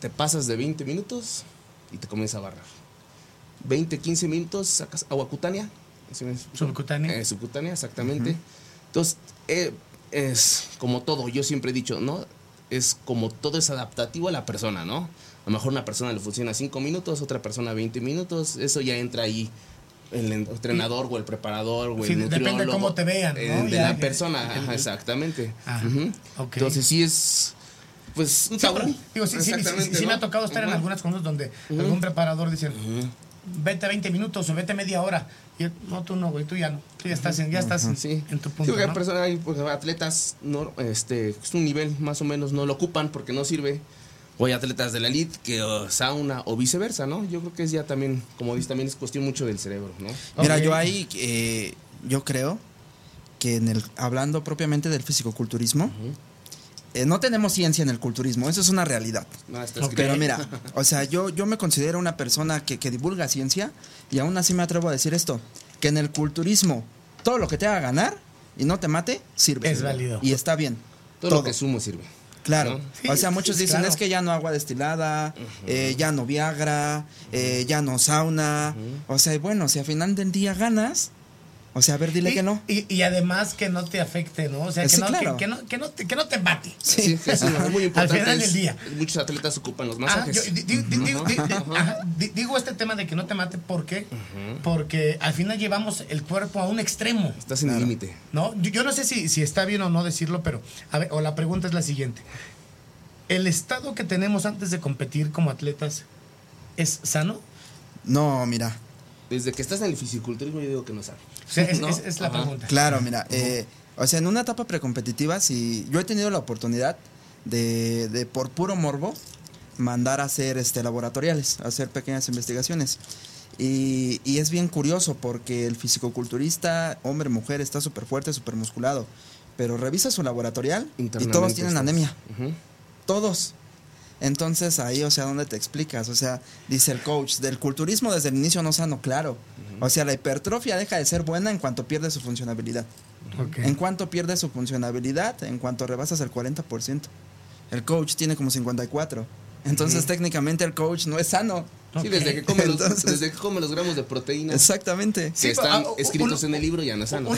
te pasas de 20 minutos y te comienza a barrar. 20, 15 minutos sacas agua cutánea subcutánea. Eh, subcutánea, exactamente. Entonces, eh, es como todo, yo siempre he dicho, ¿no? Es como todo es adaptativo a la persona, ¿no? A lo mejor una persona le funciona 5 minutos, otra persona 20 minutos, eso ya entra ahí el entrenador o el preparador o el sí, Depende de cómo te vean, ¿no? de la persona, exactamente. Entonces sí es pues un tabú. digo, sí, sí, sí, me ha tocado estar en algunas cosas donde algún preparador dice, vete 20 minutos o vete media hora. Y no, tú no, güey, tú ya no. Tú ya estás en, ya estás en, tu punto. Sí, hay personas, hay pues, atletas, no, este, es un nivel más o menos, no lo ocupan porque no sirve. O hay atletas de la elite que sauna o viceversa, ¿no? Yo creo que es ya también, como dices, también es cuestión mucho del cerebro, ¿no? Mira, yo ahí, eh, yo creo que en el, hablando propiamente del fisicoculturismo, eh, no tenemos ciencia en el culturismo, eso es una realidad. Pero mira, o sea, yo, yo me considero una persona que, que, divulga ciencia y aún así me atrevo a decir esto, que en el culturismo todo lo que te haga ganar y no te mate, sirve. Es válido. Y está bien. Todo, lo que sumo sirve. Claro. o sea, muchos dicen es que ya no agua destilada, eh, ya no Viagra, eh, ya no sauna. O sea, bueno, si al final del día ganas, o sea, a ver, dile que no. Y, además que no te afecte, ¿no? O sea, que, no, que, no, que, no, te, que no te mate. Sí, eso es muy <laughs> importante. Al final del día. Muchos atletas ocupan los masajes. digo, este tema de que no te mate, ¿por qué? Porque al final llevamos el cuerpo a un extremo. Estás en el límite. ¿No? Yo, no sé si, si está bien o no decirlo, pero, a ver, o la pregunta es la siguiente. ¿El estado que tenemos antes de competir como atletas es sano? No, mira. Desde que estás en el fisiculturismo yo digo que no sabe. es, la pregunta. Claro, mira, eh, o sea, en una etapa precompetitiva, si yo he tenido la oportunidad de, de por puro morbo, mandar a hacer este, laboratoriales, a hacer pequeñas investigaciones. Y, y es bien curioso porque el fisicoculturista, hombre, mujer, está súper fuerte, súper musculado. Pero revisa su laboratorial y todos tienen anemia. Todos. Entonces ahí, o sea, ¿dónde te explicas? O sea, dice el coach, del culturismo desde el inicio no sano, claro. O sea, la hipertrofia deja de ser buena en cuanto pierde su funcionabilidad. En cuanto pierde su funcionabilidad, en cuanto rebasas el 40%. El coach tiene como 54. Entonces, técnicamente el coach no es sano. Sí, desde que, come los, desde que come los gramos de proteína. Exactamente. Que están ah, escritos en el libro ya no es sano.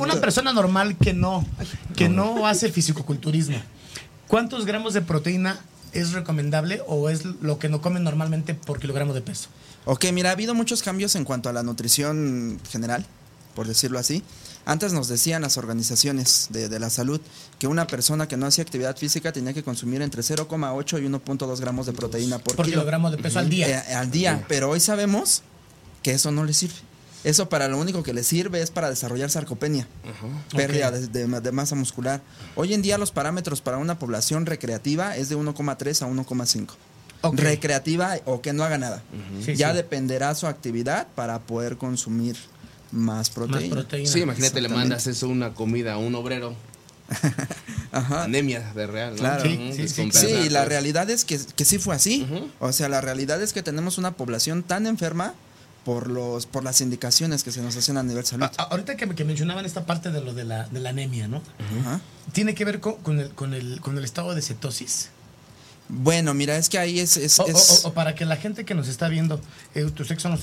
Una, persona normal que no, que no hace fisicoculturismo, ¿cuántos gramos de proteína es recomendable o es lo que no comen normalmente por kilogramo de peso? Ok, mira, ha habido muchos cambios en cuanto a la nutrición general, por decirlo así. Antes nos decían las organizaciones de, la salud que una persona que no hacía actividad física tenía que consumir entre 0,8 y 1.2 gramos de proteína por, por kilogramo de peso al día. Eh, al día, pero hoy sabemos que eso no le sirve. Eso para lo único que le sirve es para desarrollar sarcopenia, pérdida de, masa muscular. Hoy en día los parámetros para una población recreativa es de 1,3 a 1,5. Recreativa o que no haga nada. ya dependerá su actividad para poder consumir más proteína. Sí, imagínate, le mandas eso una comida a un obrero. <laughs> Anemia de real, Claro. Sí, sí, la realidad es que, que sí fue así. O sea, la realidad es que tenemos una población tan enferma por los por las indicaciones que se nos hacen a nivel salud. ahorita que, que, mencionaban esta parte de lo de la, de la anemia, ¿no? ¿Tiene que ver con, el, con, el, con el estado de cetosis? Bueno, mira, es que ahí es... es, o, para que la gente que nos está viendo, eh, tu sexo no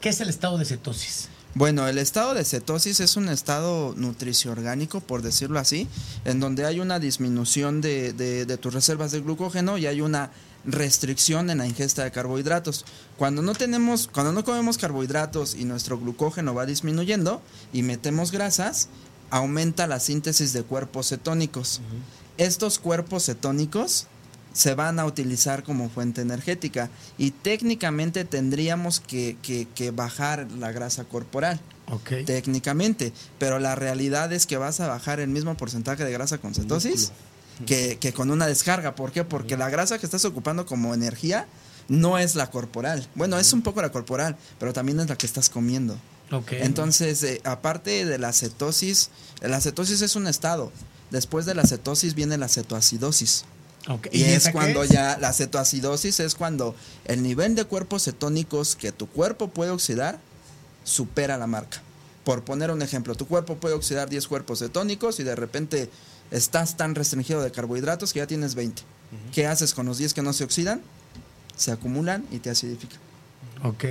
¿qué es el estado de cetosis? Bueno, el estado de cetosis es un estado nutricio-orgánico, por decirlo así, en donde hay una disminución de, de, de tus reservas de glucógeno y hay una restricción en la ingesta de carbohidratos. Cuando no tenemos, cuando no comemos carbohidratos y nuestro glucógeno va disminuyendo y metemos grasas, aumenta la síntesis de cuerpos cetónicos. Estos cuerpos cetónicos se van a utilizar como fuente energética y técnicamente tendríamos que, bajar la grasa corporal. Técnicamente, pero la realidad es que vas a bajar el mismo porcentaje de grasa con cetosis que, con una descarga. ¿Por qué? Porque la grasa que estás ocupando como energía no es la corporal. Bueno, es un poco la corporal, pero también es la que estás comiendo. Entonces, eh, aparte de la cetosis, la cetosis es un estado. Después de la cetosis viene la cetoacidosis. Y, es cuando ya la cetoacidosis es cuando el nivel de cuerpos cetónicos que tu cuerpo puede oxidar supera la marca. Por poner un ejemplo, tu cuerpo puede oxidar 10 cuerpos cetónicos y de repente estás tan restringido de carbohidratos que ya tienes 20. ¿Qué haces con los 10 que no se oxidan? Se acumulan y te acidifican. Ok.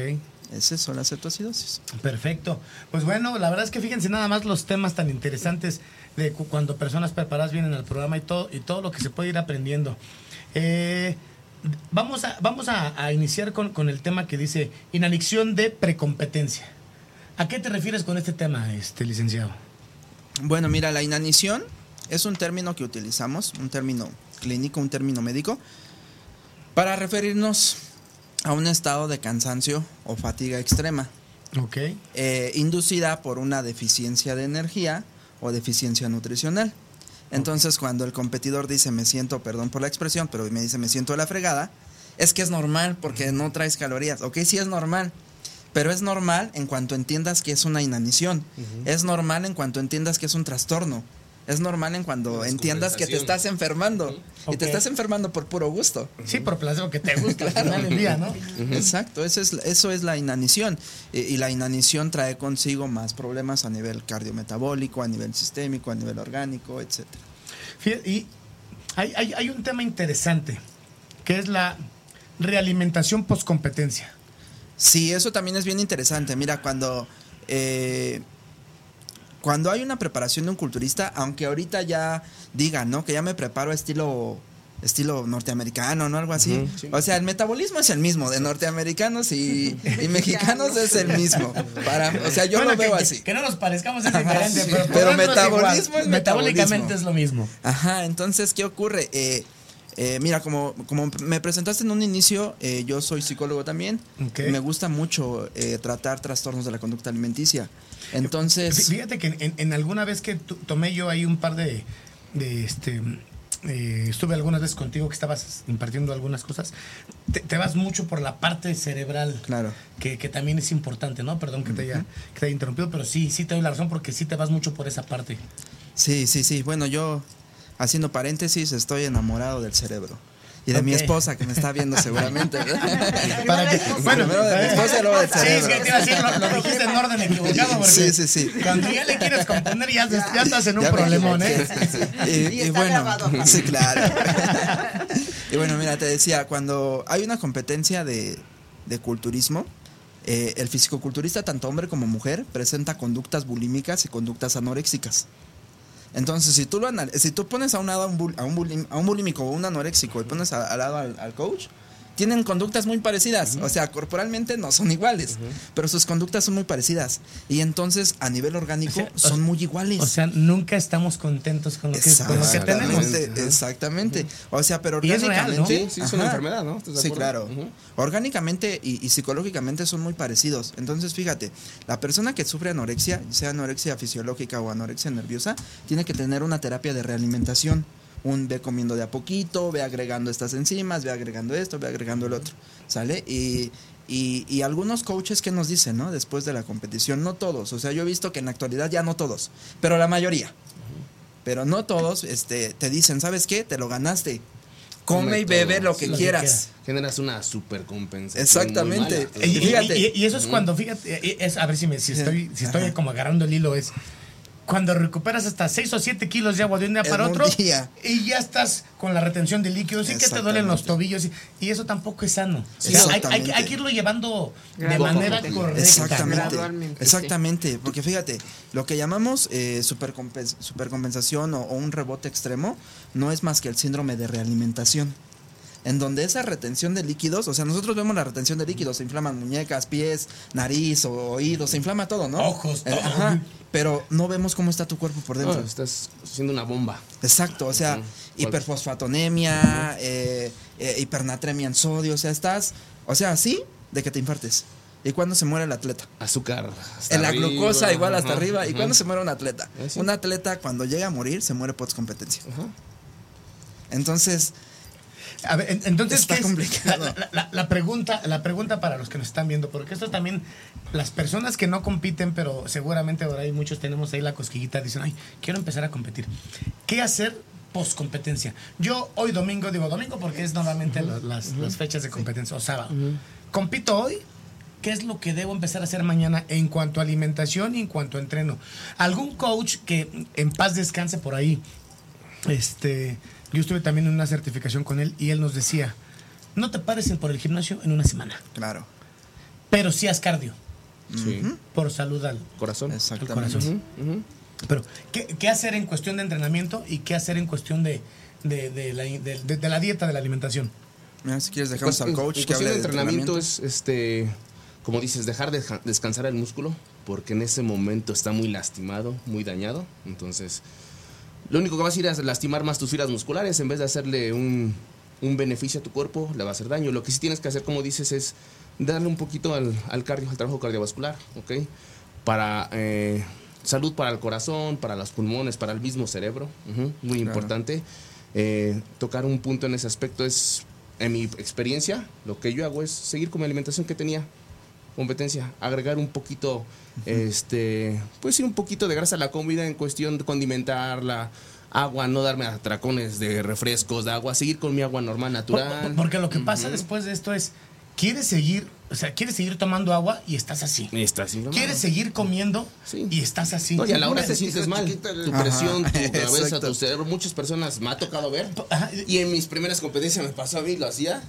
Esas son las cetoacidosis. Perfecto. Pues bueno, la verdad es que fíjense nada más los temas tan interesantes de cuando personas preparadas vienen al programa y todo, y todo lo que se puede ir aprendiendo. Eh, vamos a, vamos a, iniciar con, con, el tema que dice inanición de precompetencia. ¿A qué te refieres con este tema, este licenciado? Bueno, mira, la inanición es un término que utilizamos, un término clínico, un término médico, para referirnos a un estado de cansancio o fatiga extrema. Ok. Eh, inducida por una deficiencia de energía o deficiencia nutricional. Entonces, cuando el competidor dice me siento, perdón por la expresión, pero me dice me siento de la fregada, es que es normal porque no traes calorías. Ok, sí es normal. Pero es normal en cuanto entiendas que es una inanición. Es normal en cuanto entiendas que es un trastorno. Es normal en cuando entiendas que te estás enfermando. Y te estás enfermando por puro gusto. Sí, por placer, que te gusta al final del día, ¿no? Exacto, eso es, eso es la inanición. Y, la inanición trae consigo más problemas a nivel cardiometabólico, a nivel sistémico, a nivel orgánico, etc. Y hay, hay, un tema interesante, que es la realimentación post-competencia. Sí, eso también es bien interesante. Mira, cuando... Eh, cuando hay una preparación de un culturista, aunque ahorita ya digan, ¿no? Que ya me preparo estilo estilo norteamericano, ¿no? Algo así. O sea, el metabolismo es el mismo, de norteamericanos y, mexicanos es el mismo. Para, o sea, yo lo veo así. Que no nos parezcamos es diferente, <laughs> pero, pero metabolismo es Metabólicamente es lo mismo. Ajá, entonces, ¿qué ocurre? Eh, eh, mira, como, como me presentaste en un inicio, eh, yo soy psicólogo también. Me gusta mucho tratar trastornos de la conducta alimenticia. Entonces. Fíjate que en, alguna vez que tomé yo ahí un par de. de este, eh, estuve algunas veces contigo que estabas impartiendo algunas cosas. Te, vas mucho por la parte cerebral. Claro. Que, también es importante, ¿no? Perdón que te, haya, que te haya interrumpido, pero sí, sí te doy la razón porque sí te vas mucho por esa parte. Sí, sí, sí. Bueno, yo, haciendo paréntesis, estoy enamorado del cerebro y de mi esposa que me está viendo seguramente. <laughs> Para que, bueno, primero de mi esposa y luego del cerebro. Sí, es que te iba a decir, lo, lo, dijiste en orden equivocado porque sí, sí, sí. cuando ya le quieres componer ya, ya estás en un problemón, ¿eh? Y, y, bueno, sí, claro. <laughs> y bueno, mira, te decía, cuando hay una competencia de, de culturismo, eh, el fisicoculturista, tanto hombre como mujer, presenta conductas bulímicas y conductas anoréxicas. Entonces, si tú, lo si tú pones a un lado a un, un, a un bulímico o un anoréxico y pones al lado al, coach, tienen conductas muy parecidas. O sea, corporalmente no son iguales, pero sus conductas son muy parecidas. Y entonces, a nivel orgánico, son muy iguales. O sea, nunca estamos contentos con lo que, tenemos. Exactamente. O sea, pero orgánicamente. Sí, es una enfermedad, ¿no? Sí, claro. Orgánicamente y, psicológicamente son muy parecidos. Entonces, fíjate, la persona que sufre anorexia, sea anorexia fisiológica o anorexia nerviosa, tiene que tener una terapia de realimentación un ve comiendo de a poquito, ve agregando estas enzimas, ve agregando esto, ve agregando el otro, ¿sale? Y, y, algunos coaches que nos dicen, ¿no? Después de la competición, no todos, o sea, yo he visto que en la actualidad ya no todos, pero la mayoría, pero no todos, este, te dicen, ¿sabes qué? Te lo ganaste. Come, y bebe lo que quieras. Generas una super compensación. Exactamente. Y, eso es cuando, fíjate, es, a ver si, me, si estoy, si estoy como agarrando el hilo, es cuando recuperas hasta 6 o 7 kilos de agua de un día para otro y ya estás con la retención de líquidos y que te duelen los tobillos y, eso tampoco es sano. hay, que irlo llevando de manera correcta. Exactamente. Exactamente, porque fíjate, lo que llamamos eh, supercompensación o un rebote extremo no es más que el síndrome de realimentación en donde esa retención de líquidos, o sea, nosotros vemos la retención de líquidos, se inflaman muñecas, pies, nariz, oídos, se inflama todo, ¿no? Ojos, eh, Ajá, pero no vemos cómo está tu cuerpo por dentro. estás siendo una bomba. Exacto, o sea, hiperfosfatonemia, eh, eh, hipernatremia en sodio, o sea, estás, o sea, así de que te infartes. ¿Y cuándo se muere el atleta? Azúcar. En la glucosa igual hasta arriba. ¿Y cuándo se muere un atleta? Un atleta cuando llega a morir se muere por competencia. Entonces, a ver, entonces, Está complicado. La, pregunta, la pregunta para los que nos están viendo, porque esto también, las personas que no compiten, pero seguramente ahora hay muchos tenemos ahí la cosquillita, dicen, ay, quiero empezar a competir. ¿Qué hacer post competencia? Yo hoy domingo, digo domingo porque es normalmente las, fechas de competencia, o sábado. Compito hoy, ¿qué es lo que debo empezar a hacer mañana en cuanto a alimentación y en cuanto a entreno? ¿Algún coach que en paz descanse por ahí, este yo estuve también en una certificación con él y él nos decía, no te pares por el gimnasio en una semana. Claro. pero sí haz cardio. Sí. Por salud al, Corazón. al Exactamente. corazón. Ujú. Pero, ¿qué, qué hacer en cuestión de entrenamiento y qué hacer en cuestión de, de, de la, de- de- de la dieta, de la alimentación? Mira, si quieres dejamos Pues, al coach en que hable cuestión de de entrenamiento es, este, como dices, dejar de descansar el músculo, porque en ese momento está muy lastimado, muy dañado. Entonces, lo único que vas a ir es lastimar más tus fibras musculares en vez de hacerle un, un beneficio a tu cuerpo, le va a hacer daño. Lo que sí tienes que hacer, como dices, es darle un poquito al, al cardio, al trabajo cardiovascular, ¿ok? Para eh, salud para el corazón, para los pulmones, para el mismo cerebro, muy Claro. importante. Eh, tocar un punto en ese aspecto es, en mi experiencia, lo que yo hago es seguir con mi alimentación que tenía competencia, agregar un poquito, este, pues sí, un poquito de grasa a la comida en cuestión de condimentarla, agua, no darme atracones de refrescos, de agua, seguir con mi agua normal, natural. por- porque lo que pasa después de esto es, quieres seguir, o sea, quieres seguir tomando agua y estás así. Está así, ¿no? Quieres seguir comiendo Sí. y estás así. No, y a la hora te sientes mal. Tu Ajá, presión, tu cabeza, tu cerebro. Muchas personas me ha tocado ver. Y en mis primeras competencias me pasó a mí, lo hacía,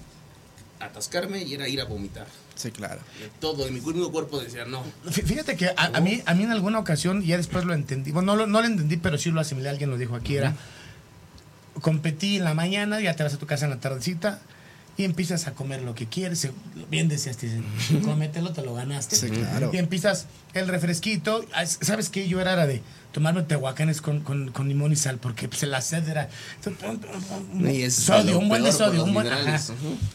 atascarme y era ir a vomitar. Sí, claro. De todo, de mi mismo cuerpo decía, no. Fí- Fíjate que a, a mí, a mí en alguna ocasión, ya después lo entendí, bueno, no, lo- no lo entendí, pero sí lo asimilé, alguien lo dijo aquí, era, competí en la mañana, ya te vas a tu casa en la tardecita y empiezas a comer lo que quieres, bien decías, te dicen, <laughs> cómetelo, te lo ganaste. Sí, claro. Y empiezas el refresquito, ¿sabes qué? Yo era, era de tomarme tehuacanes con, con, con limón y sal, porque pues, la sed era... Y es sodio, un buen de sodio, un buen... ajá.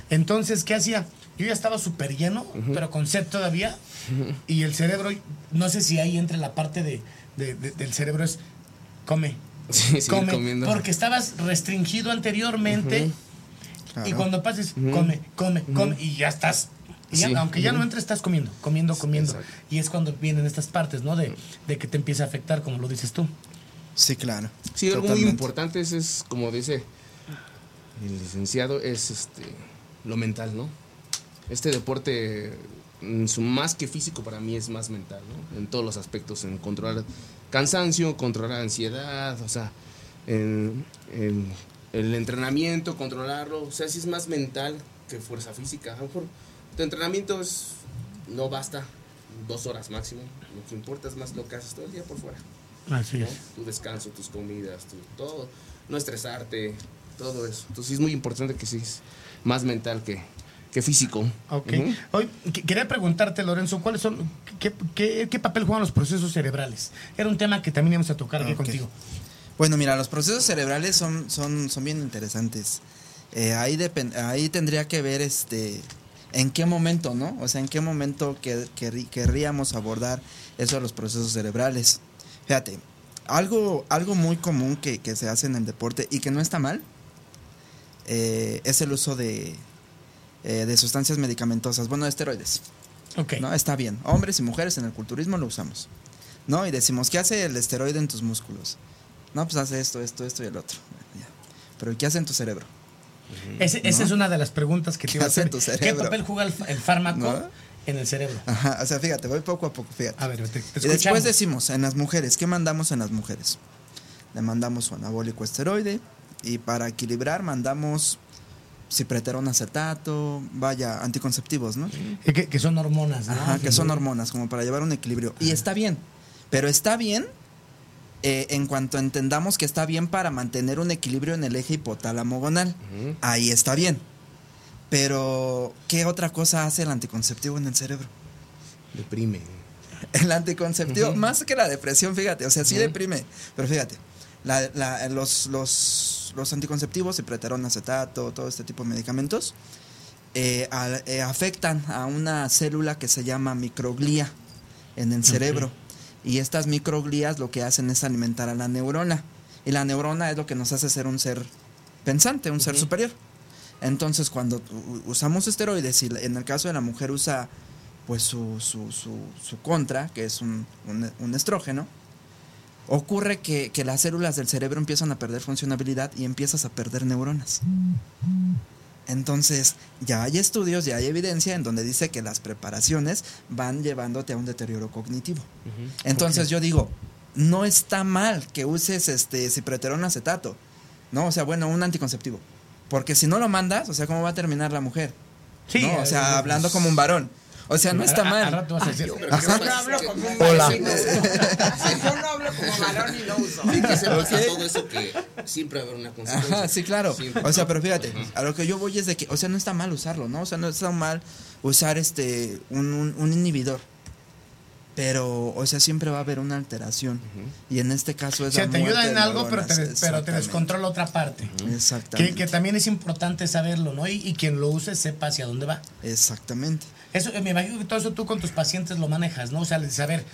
Entonces, ¿qué hacía? Yo ya estaba súper lleno, pero con sed todavía. Y el cerebro, no sé si ahí entre la parte de, de- de- del cerebro es come, Sí, come. comiendo. Porque estabas restringido anteriormente. Claro. Y cuando pases, come, come, come. Y ya estás. y ya- Sí. Aunque ya no entres, estás comiendo, comiendo, comiendo. exacto. Y es cuando vienen estas partes, ¿no? De, de que te empieza a afectar, como lo dices tú. Sí, claro. Sí, algo muy importante es, es, como dice el licenciado, es este lo mental, ¿no? Este deporte, en su más que físico, para mí es más mental, ¿no? En todos los aspectos, en controlar cansancio, controlar ansiedad, o sea, en, en el entrenamiento, controlarlo, o sea, sí es más mental que fuerza física. A lo mejor tu entrenamiento es, no basta, dos horas máximo, lo que importa es más lo que haces todo el día por fuera. Así ¿no? es. Tu descanso, tus comidas, tu, todo, no estresarte, todo eso. Entonces es muy importante que sí es más mental que, que físico. Ok. Ujú. Hoy qu- quería preguntarte, Lorenzo, ¿cuáles son, qué, qué- qué papel juegan los procesos cerebrales? Era un tema que también íbamos a tocar aquí Ok. contigo. Bueno, mira, los procesos cerebrales son, son, son bien interesantes. Eh, ahí, ahí tendría que ver este en qué momento, ¿no? O sea, en qué momento que, querrí- querríamos abordar eso de los procesos cerebrales. Fíjate, algo, algo muy común que, que se hace en el deporte y que no está mal eh, es el uso de, eh, de sustancias medicamentosas, bueno, de esteroides. Ok. ¿no? Está bien. Hombres y mujeres en el culturismo lo usamos. ¿No? Y decimos, ¿qué hace el esteroide en tus músculos? No, pues hace esto, esto, esto y el otro. Bueno. Pero ¿qué hace en tu cerebro? Ese- Esa es una de las preguntas que te ¿Qué iba a hace hacer. en tu ¿Qué papel juega el, el fármaco ¿No? en el cerebro? Ajá, o sea, fíjate, voy poco a poco, fíjate. A ver, te, te y después decimos, en las mujeres, ¿qué mandamos en las mujeres? Le mandamos su anabólico esteroide y para equilibrar mandamos cipreterón acetato, vaya, anticonceptivos, ¿no? Que, que son hormonas, ¿no? Ajá, que son hormonas, como para llevar un equilibrio. Y está bien, pero está bien eh, en cuanto entendamos que está bien para mantener un equilibrio en el eje hipotálamo gonal. Ahí está bien. Pero, ¿qué otra cosa hace el anticonceptivo en el cerebro? Deprime. El anticonceptivo, más que la depresión, fíjate, o sea, sí deprime, pero fíjate, la- la- los, los, los anticonceptivos, acetato, todo este tipo de medicamentos, eh, eh, afectan a una célula que se llama microglía en el cerebro. Y estas microglías lo que hacen es alimentar a la neurona. Y la neurona es lo que nos hace ser un ser pensante, un ser superior. Entonces, cuando usamos esteroides, y en el caso de la mujer usa pues su, su, su, su contra, que es un, un- un estrógeno, ocurre que, que las células del cerebro empiezan a perder funcionabilidad y empiezas a perder neuronas. Entonces, ya hay estudios, ya hay evidencia en donde dice que las preparaciones van llevándote a un deterioro cognitivo. Entonces yo digo, no está mal que uses este cipreterón acetato, ¿no? O sea, bueno, un anticonceptivo. Porque si no lo mandas, o sea, ¿cómo va a terminar la mujer? Sí, ¿no? O sea, hablando como un varón. O sea, no está mal. A, rato vas a decir. Yo no hablo como un Hola. <laughs> Yo no hablo como varón y no uso. Sí, que se pasa todo eso que siempre va a haber una consecuencia. Ajá, sí, claro. O sea, pero fíjate, a lo que yo voy es de que, o sea, no está mal usarlo, ¿no? O sea, no está mal usar este un, un, un inhibidor. Pero o sea siempre va a haber una alteración. Y en este caso es o sea, te ayuda en algo pero te, pero te descontrola otra parte. Exactamente. Que, que, también es importante saberlo no y, y, quien lo use sepa hacia dónde va. Exactamente eso me imagino que todo eso tú con tus pacientes lo manejas no o sea de saber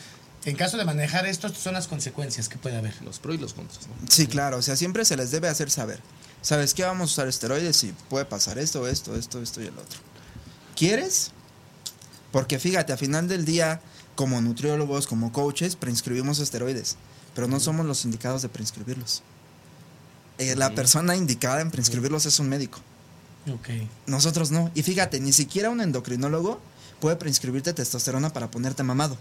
en caso de manejar esto estas son las consecuencias que puede haber. Los pros y los contras ¿no? sí claro o sea siempre se les debe hacer saber. Sabes qué vamos a usar esteroides y puede pasar esto esto esto esto y el otro. Quieres porque fíjate a final del día como nutriólogos, como coaches, prescribimos esteroides, pero no somos los indicados de prescribirlos. Eh, la persona indicada en prescribirlos es un médico. Okay. Nosotros no. Y fíjate, ni siquiera un endocrinólogo puede prescribirte testosterona para ponerte mamado.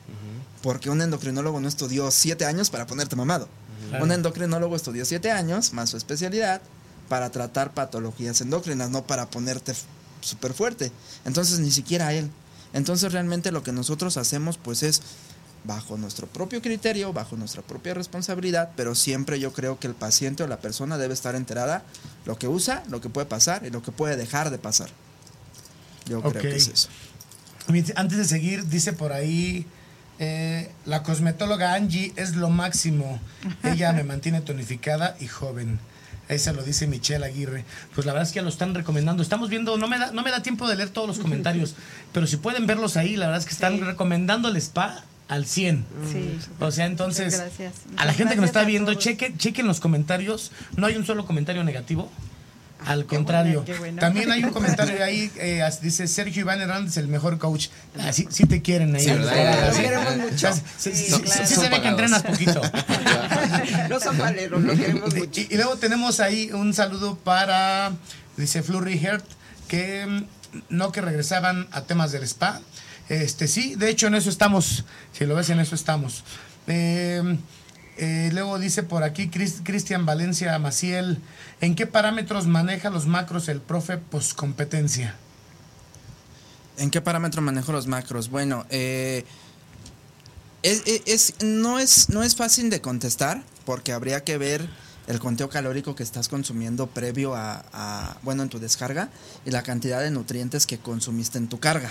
Porque un endocrinólogo no estudió siete años para ponerte mamado. Claro. Un endocrinólogo estudió siete años, más su especialidad, para tratar patologías endócrinas, no para ponerte súper fuerte. Entonces ni siquiera él. Entonces realmente lo que nosotros hacemos pues es bajo nuestro propio criterio, bajo nuestra propia responsabilidad, pero siempre yo creo que el paciente o la persona debe estar enterada lo que usa, lo que puede pasar y lo que puede dejar de pasar. Yo okay. creo que es eso. Antes de seguir, dice por ahí, eh, la cosmetóloga Angie es lo máximo. <laughs> Ella me mantiene tonificada y joven. Ese lo dice Michelle Aguirre. Pues la verdad es que ya lo están recomendando. Estamos viendo, no me da, no me da tiempo de leer todos los <laughs> comentarios, pero si pueden verlos ahí, la verdad es que están sí. recomendando el spa al 100. Sí. O sea, entonces, a la gente que nos está viendo, cheque, chequen los comentarios. No hay un solo comentario negativo. Al qué contrario, buena, bueno. también hay un <laughs> comentario ahí, eh, dice Sergio Iván Hernández, el mejor coach. Ah, sí, sí, te quieren ahí. Sí, ¿verdad? Lo queremos mucho. Sí, sí, sí, claro. sí se ve que entrenas poquito. <laughs> no son valeros, lo queremos mucho. Y, y, luego tenemos ahí un saludo para, dice Flurry Heart, que no que regresaban a temas del spa. Este sí, de hecho en eso estamos, si lo ves en eso estamos. Eh, eh, luego dice por aquí Cristian Valencia Maciel, ¿en qué parámetros maneja los macros el profe poscompetencia? ¿En qué parámetro manejo los macros? Bueno, eh, es, es, no, es, no es fácil de contestar porque habría que ver el conteo calórico que estás consumiendo previo a, a, bueno, en tu descarga y la cantidad de nutrientes que consumiste en tu carga.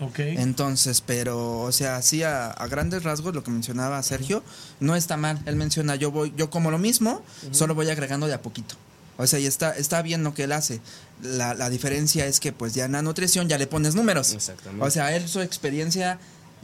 Okay. Entonces, pero, o sea, así a, a, grandes rasgos, lo que mencionaba Sergio, no está mal. Él menciona, yo voy, yo como lo mismo, uh -huh. solo voy agregando de a poquito. O sea, y está, está bien lo que él hace. La, la diferencia es que, pues, ya en la nutrición ya le pones números. Exactamente. O sea, él su experiencia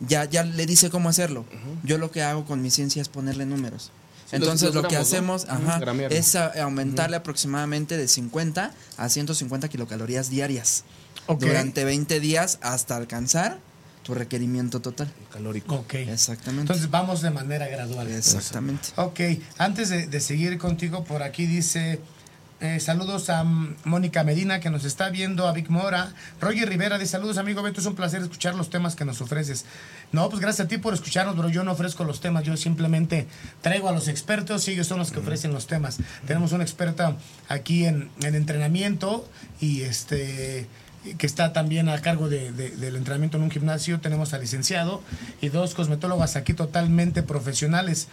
ya, ya le dice cómo hacerlo. Uh -huh. Yo lo que hago con mi ciencia es ponerle números. Sí, Entonces los, los lo que hacemos ¿no? ajá, es a, aumentarle aproximadamente de 50 a 150 kilocalorías diarias okay. durante 20 días hasta alcanzar tu requerimiento total. Calórico. Ok. Exactamente. Entonces vamos de manera gradual. Exactamente. Ok, antes de, de seguir contigo, por aquí dice... Eh, saludos a Mónica Medina que nos está viendo, a Vic Mora. Roger Rivera dice saludos amigo Beto, es un placer escuchar los temas que nos ofreces. No, pues gracias a ti por escucharnos, pero yo no ofrezco los temas, yo simplemente traigo a los expertos y ellos son los que ofrecen los temas. Tenemos una experta aquí en, en entrenamiento y este que está también a cargo de, de, del entrenamiento en un gimnasio. Tenemos al licenciado y dos cosmetólogas aquí totalmente profesionales.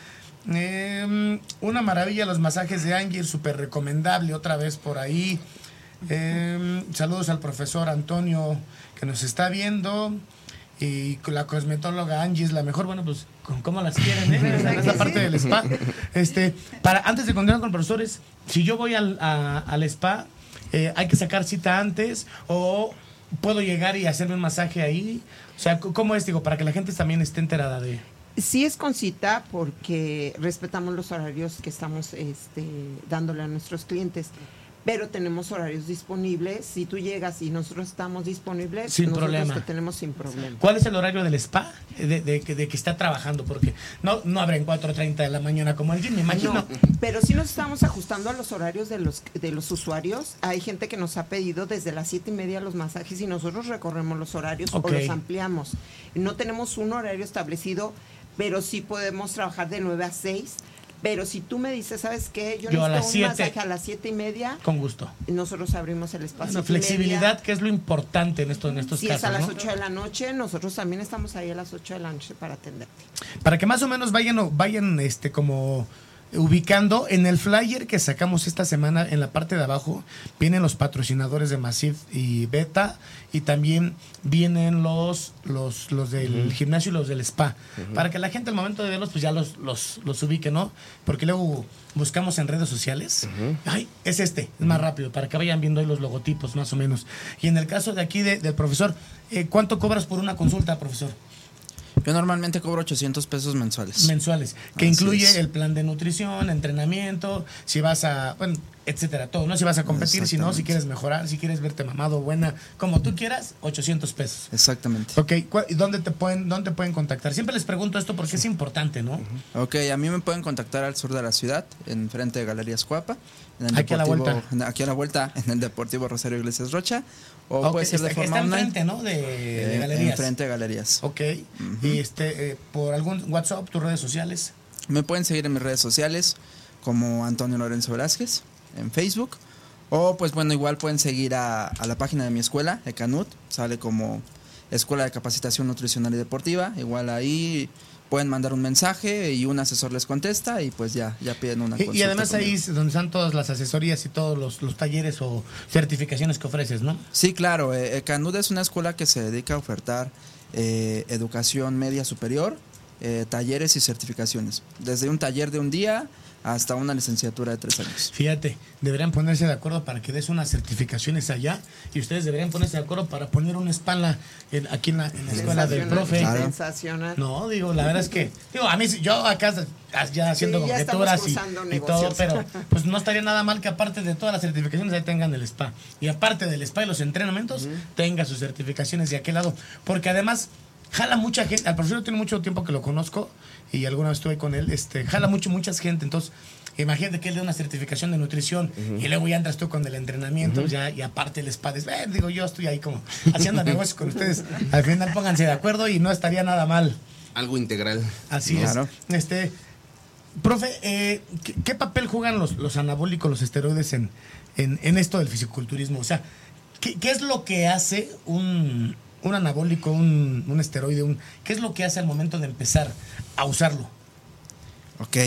Eh, una maravilla los masajes de Angie, súper recomendable otra vez por ahí. Eh, saludos al profesor Antonio que nos está viendo. Y la cosmetóloga Angie es la mejor. Bueno, pues, ¿cómo las quieren? Eh? <laughs> Es la parte del spa. Este, para, antes de continuar con profesores, si yo voy al, a, al spa, eh, ¿hay que sacar cita antes? ¿O puedo llegar y hacerme un masaje ahí? O sea, ¿cómo es? Digo, para que la gente también esté enterada de... Sí es con cita porque respetamos los horarios que estamos este, dándole a nuestros clientes, pero tenemos horarios disponibles. Si tú llegas y nosotros estamos disponibles, sin nosotros problema. te tenemos sin problema. ¿Cuál es el horario del spa de, de, de, de que está trabajando? Porque no, no abren 4.30 de la mañana como el gym, me imagino. No, pero sí nos estamos ajustando a los horarios de los, de los usuarios. Hay gente que nos ha pedido desde las 7 y media los masajes y nosotros recorremos los horarios okay. o los ampliamos. No tenemos un horario establecido pero sí podemos trabajar de 9 a 6 Pero si tú me dices, ¿sabes qué? Yo, a las un masaje a las siete y media. Con gusto. Nosotros abrimos el espacio. La flexibilidad, que es lo importante en, esto, en estos si casos. Si es a las 8 de la noche, nosotros también estamos ahí a las 8 de la noche para atenderte. Para que más o menos vayan, vayan este, como ubicando en el flyer que sacamos esta semana en la parte de abajo vienen los patrocinadores de Massive y Beta y también vienen los los, los del gimnasio y los del spa. Para que la gente al momento de verlos pues ya los, los, los ubique no porque luego buscamos en redes sociales. Ay es este es más rápido para que vayan viendo ahí los logotipos más o menos. Y en el caso de aquí del profesor eh, ¿cuánto cobras por una consulta profesor? Yo normalmente cobro 800 pesos mensuales. Mensuales, que incluye el plan de nutrición, entrenamiento, si vas a, bueno, etcétera, todo, ¿no? Si vas a competir, si no, si quieres mejorar, si quieres verte mamado, buena, como tú quieras, 800 pesos. Exactamente. Ok, ¿y dónde te pueden, dónde pueden contactar? Siempre les pregunto esto porque es importante, ¿no? Ok, a mí me pueden contactar al sur de la ciudad, en frente de Galerías Cuapa. aquí a la vuelta. Aquí a la vuelta, en el Deportivo Rosario Iglesias Rocha. O puede ser de está, forma está online. enfrente, ¿no? De, de Galerías. Enfrente de Galerías. Ok. Y este, eh, por algún WhatsApp, tus redes sociales. Me pueden seguir en mis redes sociales como Antonio Lorenzo Velázquez en Facebook. O pues bueno, igual pueden seguir a, a la página de mi escuela, Ecanut, sale como Escuela de Capacitación Nutricional y Deportiva. Igual ahí pueden mandar un mensaje y un asesor les contesta y pues ya, ya piden una consulta. Y, además ahí es donde están todas las asesorías y todos los, los, talleres o certificaciones que ofreces, ¿no? Sí, claro. Eh, Ecanut es una escuela que se dedica a ofertar eh, educación media superior, eh, talleres y certificaciones. Desde un taller de un día hasta una licenciatura de tres años. Fíjate, deberían ponerse de acuerdo para que des unas certificaciones allá y ustedes deberían ponerse de acuerdo para poner una espalda en, aquí en la, en la escuela del profe. Sensacional. No, digo, la verdad es que, digo, a mí yo acá ya haciendo sí, conjeturas y, y, todo, pero <laughs> pues no estaría nada mal que aparte de todas las certificaciones ahí tengan el spa. Y aparte del spa y los entrenamientos, uh -huh. tenga sus certificaciones de aquel lado. Porque además jala mucha gente, al profesor tiene mucho tiempo que lo conozco y alguna vez estuve con él, este, jala mucho, mucha gente, entonces imagínate que él dé una certificación de nutrición uh -huh. y luego ya entras tú con el entrenamiento uh -huh. ya, y aparte el spa, eh, digo yo estoy ahí como haciendo <laughs> negocios con ustedes, al final pónganse de acuerdo y no estaría nada mal. Algo integral. Así claro. es. Este, profe, eh, ¿qué, ¿qué, papel juegan los, los anabólicos, los esteroides en, en, en esto del fisiculturismo? O sea, ¿qué, ¿qué, es lo que hace un, un anabólico, un, un esteroide, un, ¿qué es lo que hace al momento de empezar a usarlo? Ok.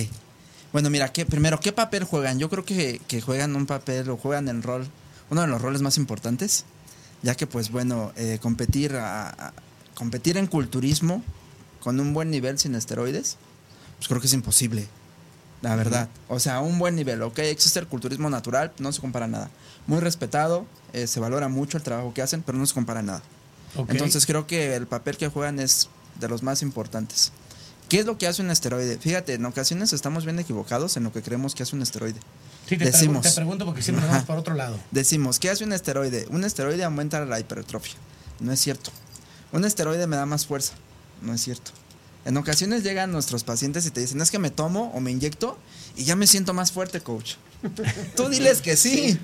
Bueno, mira, ¿qué, primero, ¿qué papel juegan? Yo creo que, que, juegan un papel o juegan el rol, uno de los roles más importantes, ya que, pues bueno, eh, competir, a, a, competir en culturismo con un buen nivel sin esteroides, pues creo que es imposible, la verdad. O sea, un buen nivel, ok, existe el culturismo natural, no se compara nada. Muy respetado, eh, se valora mucho el trabajo que hacen, pero no se compara nada. Okay. Entonces creo que el papel que juegan es de los más importantes. ¿Qué es lo que hace un esteroide? Fíjate, en ocasiones estamos bien equivocados en lo que creemos que hace un esteroide. Sí, te, Decimos, pregunto, te pregunto porque siempre vamos por otro lado. Decimos, ¿qué hace un esteroide? Un esteroide aumenta la hipertrofia. No es cierto. Un esteroide me da más fuerza. No es cierto. En ocasiones llegan nuestros pacientes y te dicen, es que me tomo o me inyecto y ya me siento más fuerte, coach. <laughs> Tú diles que sí.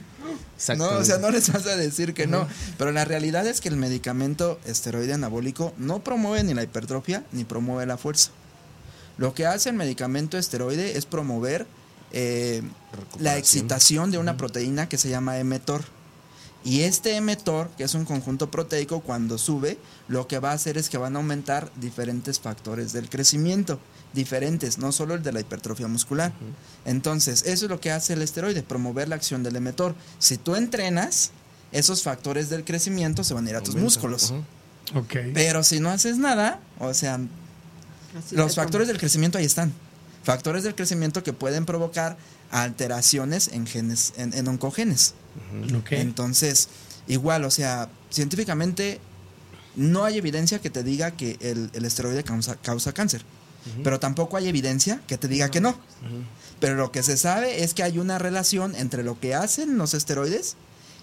No, o sea, no les vas a decir que no. Pero la realidad es que el medicamento esteroide anabólico no promueve ni la hipertrofia ni promueve la fuerza. Lo que hace el medicamento esteroide es promover eh, la excitación de una proteína que se llama mTOR. Y este mTOR, que es un conjunto proteico, cuando sube, lo que va a hacer es que van a aumentar diferentes factores del crecimiento, diferentes, no solo el de la hipertrofia muscular. Uh -huh. Entonces, eso es lo que hace el esteroide, promover la acción del mTOR. Si tú entrenas, esos factores del crecimiento se van a ir a tus músculos. Uh -huh. okay. Pero si no haces nada, o sea, Así los factores del crecimiento ahí están. Factores del crecimiento que pueden provocar alteraciones en genes, en, en oncogenes. Okay. Entonces, igual, o sea, científicamente no hay evidencia que te diga que el, el esteroide causa, causa cáncer. Uh -huh. Pero tampoco hay evidencia que te diga uh -huh. que no. Pero lo que se sabe es que hay una relación entre lo que hacen los esteroides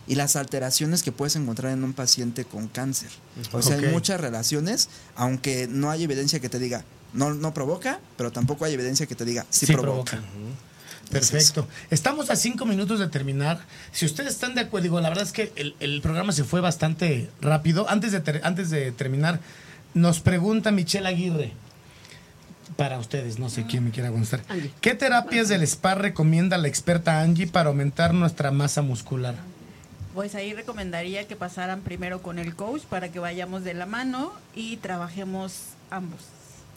y las alteraciones que puedes encontrar en un paciente con cáncer. O sea, okay. hay muchas relaciones, aunque no hay evidencia que te diga, no, no provoca, pero tampoco hay evidencia que te diga, sí, sí provoca. provoca. Perfecto. Estamos a cinco minutos de terminar. Si ustedes están de acuerdo, digo, la verdad es que el, el programa se fue bastante rápido. Antes de, ter, antes de terminar, nos pregunta Michelle Aguirre, para ustedes, no sé quién me quiera contestar. ¿Qué terapias del spa recomienda la experta Angie para aumentar nuestra masa muscular? Pues ahí recomendaría que pasaran primero con el coach para que vayamos de la mano y trabajemos ambos.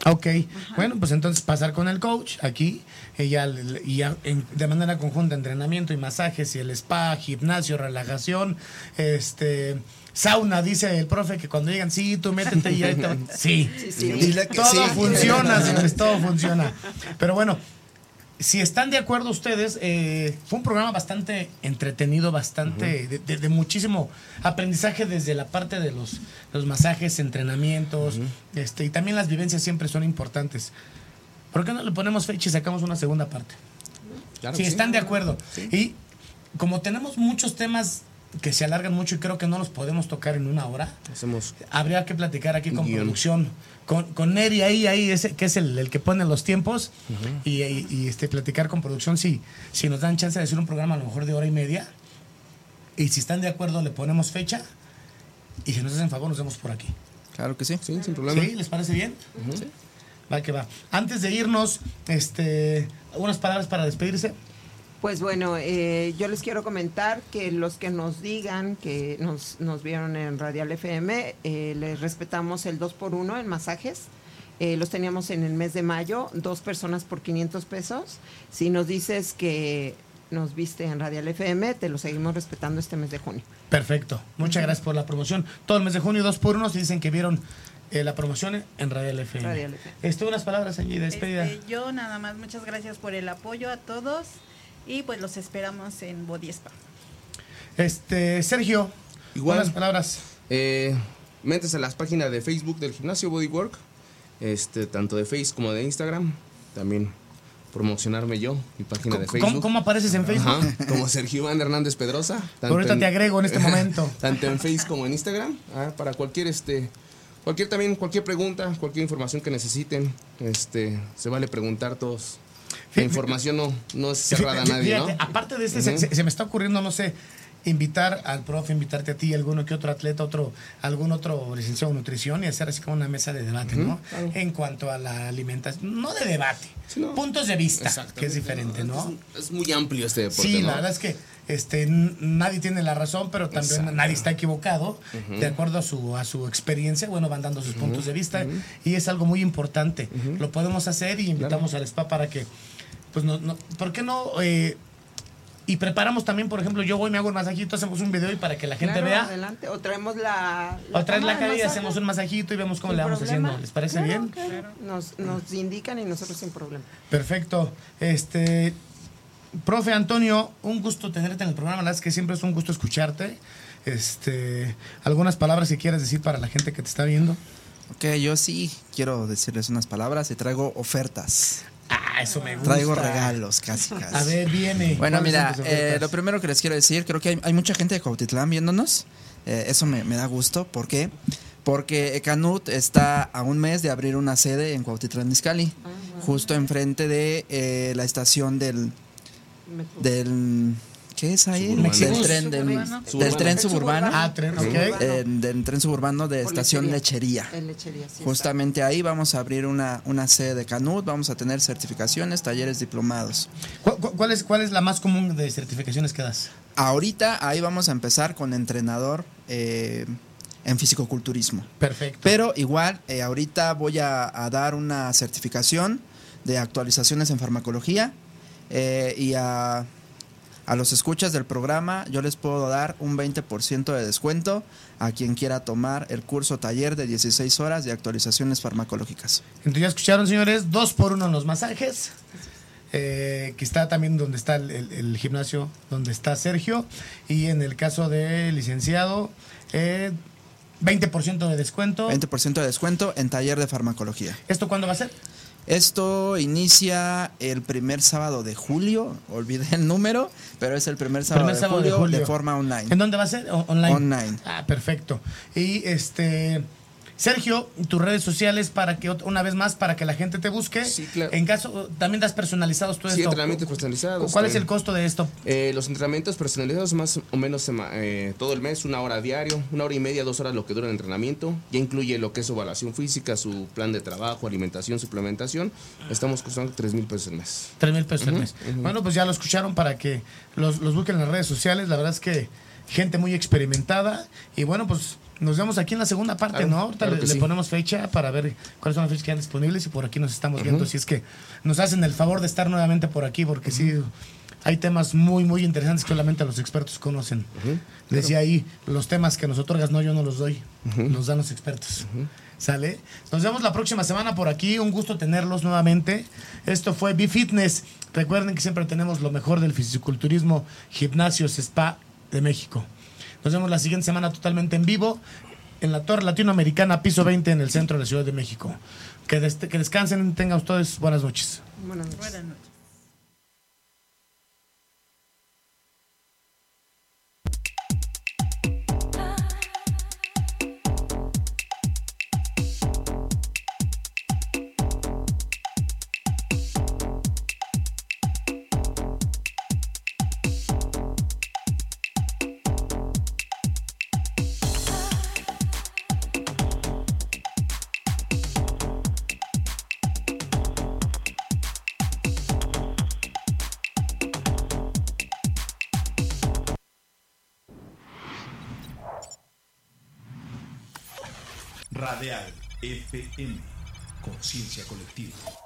Ok, bueno, pues entonces pasar con el coach aquí, ella y ya de manera conjunta entrenamiento y masajes y el spa, gimnasio, relajación, este sauna, dice el profe que cuando llegan, sí, tú métete y ahí te... <laughs> Sí, sí, sí. todo funciona, señores, todo funciona. Pero bueno, si están de acuerdo ustedes, eh, fue un programa bastante entretenido, bastante de, muchísimo aprendizaje desde la parte de los, los masajes, entrenamientos, este, y también las vivencias siempre son importantes. ¿Por qué no le ponemos fecha y sacamos una segunda parte? si están de acuerdo. Y como tenemos muchos temas que se alargan mucho y creo que no los podemos tocar en una hora. Hacemos Habría que platicar aquí con producción, con, con Neri ahí, ahí ese, que es el, que pone los tiempos, y, este, platicar con producción si, si nos dan chance de hacer un programa a lo mejor de hora y media. Y si están de acuerdo, le ponemos fecha. Y si nos hacen favor, nos vemos por aquí. Claro que sí. Sí, sin problema. ¿Sí? ¿Les parece bien? Sí. Va que va. Antes de irnos, este, algunas palabras para despedirse. Pues bueno, eh, yo les quiero comentar que los que nos digan que nos, nos vieron en Radial FM, eh, les respetamos el 2 por 1 en masajes. Eh, los teníamos en el mes de mayo, dos personas por 500 pesos. Si nos dices que nos viste en Radial FM, te lo seguimos respetando este mes de junio. Perfecto. Muchas gracias por la promoción. Todo el mes de junio, dos por uno, se dicen que vieron la promoción en Radial FM. Radial FM. Esto, unas palabras allí de despedida. Este, yo nada más, muchas gracias por el apoyo a todos y pues los esperamos en Body Spa. Este, Sergio, Igual, buenas palabras. Eh, métese a las páginas de Facebook del gimnasio Bodywork, este, tanto de Facebook como de Instagram. También promocionarme yo, mi página de Facebook. ¿Cómo, apareces en Facebook? como Sergio Iván Hernández Pedrosa. ahorita te agrego en este <laughs> momento. tanto en Facebook como en Instagram. Ah, para cualquier este cualquier también cualquier pregunta, cualquier información que necesiten, este se vale preguntar todos la información no, no es cerrada a nadie, ¿no? Aparte de este, se, me está ocurriendo, no sé, invitar al profe, invitarte a ti, alguno que otro atleta, otro, algún otro licenciado en nutrición y hacer así como una mesa de debate, ¿no? En cuanto a la alimentación, no de debate, puntos de vista, que es diferente, ¿no? Es, muy amplio este deporte. Sí, la verdad es que este, nadie tiene la razón, pero también nadie está equivocado, de acuerdo a su, a su experiencia, bueno, van dando sus puntos de vista y es algo muy importante. Lo podemos hacer y invitamos al spa para que pues no, no ¿por qué no? Eh, y preparamos también, por ejemplo, yo voy, me hago un masajito, hacemos un video y para que la gente vea. Adelante. O traemos la. o traes la cara y hacemos un masajito y vemos cómo le vamos haciendo. ¿Les parece bien? Nos, nos indican y nosotros sin problema. Perfecto. Este. Profe Antonio, un gusto tenerte en el programa. La verdad es que siempre es un gusto escucharte. Este, algunas palabras que quieras decir para la gente que te está viendo. Ok, yo sí quiero decirles unas palabras y traigo ofertas. Ah, eso me gusta. Traigo regalos, casi, casi. A ver, viene. Bueno, mira, eh, lo primero que les quiero decir, creo que hay, mucha gente de Cuautitlán viéndonos. Eh, eso me, da gusto. ¿Por qué? Porque Ecanut está a un mes de abrir una sede en Cuautitlán Izcalli, ah, justo enfrente de eh, la estación del, del ¿Qué es ahí? Del tren, del, tren suburbano. Ah, tren. Eh, del tren suburbano de estación Lechería. Justamente ahí vamos a abrir una, una sede de Canut, vamos a tener certificaciones, talleres diplomados. ¿Cuál, es, ¿Cuál es la más común de certificaciones que das? Ahorita ahí vamos a empezar con entrenador eh, en fisicoculturismo. Perfecto. Pero igual, eh, ahorita voy a, dar una certificación de actualizaciones en farmacología y a a los escuchas del programa yo les puedo dar un 20% de descuento a quien quiera tomar el curso taller de 16 horas de actualizaciones farmacológicas. Entonces ya escucharon señores, dos por uno en los masajes. Eh, que está también donde está el, gimnasio, donde está Sergio, y en el caso del licenciado, eh, 20% de descuento. 20% de descuento en taller de farmacología. ¿Esto cuándo va a ser? Esto inicia el primer sábado de julio, olvidé el número, pero es el primer sábado, de, julio de, forma online. ¿En dónde va a ser? online. Online. Ah, perfecto. Y este Sergio, tus redes sociales para que una vez más para que la gente te busque. Sí, claro. En caso también das personalizados todo sí, esto. entrenamientos personalizados. ¿Cuál es el costo de esto? Eh, los entrenamientos personalizados más o menos eh, todo el mes, una hora diario, una hora y media, dos horas lo que dura el entrenamiento. Ya incluye lo que es su evaluación física, su plan de trabajo, alimentación, suplementación. Estamos costando 3 mil pesos al mes. 3 mil pesos al mes. Bueno, pues ya lo escucharon para que los, los busquen en las redes sociales. La verdad es que gente muy experimentada y bueno, pues nos vemos aquí en la segunda parte, ¿no? Ahorita le, ponemos fecha para ver cuáles son las fechas que hay disponibles y por aquí nos estamos viendo. Si es que nos hacen el favor de estar nuevamente por aquí, porque sí, hay temas muy, muy interesantes que solamente los expertos conocen. Decía ahí, los temas que nos otorgas, no, yo no los doy, los dan los expertos. ¿Sale? Nos vemos la próxima semana por aquí. Un gusto tenerlos nuevamente. Esto fue B-Fitness. Recuerden que siempre tenemos lo mejor del fisiculturismo, gimnasios, spa de México. Nos vemos la siguiente semana totalmente en vivo en la Torre Latinoamericana, piso 20, en el centro de la Ciudad de México. Que, que descansen, tengan ustedes buenas noches. Buenas noches. Buenas noches. Conciencia colectiva.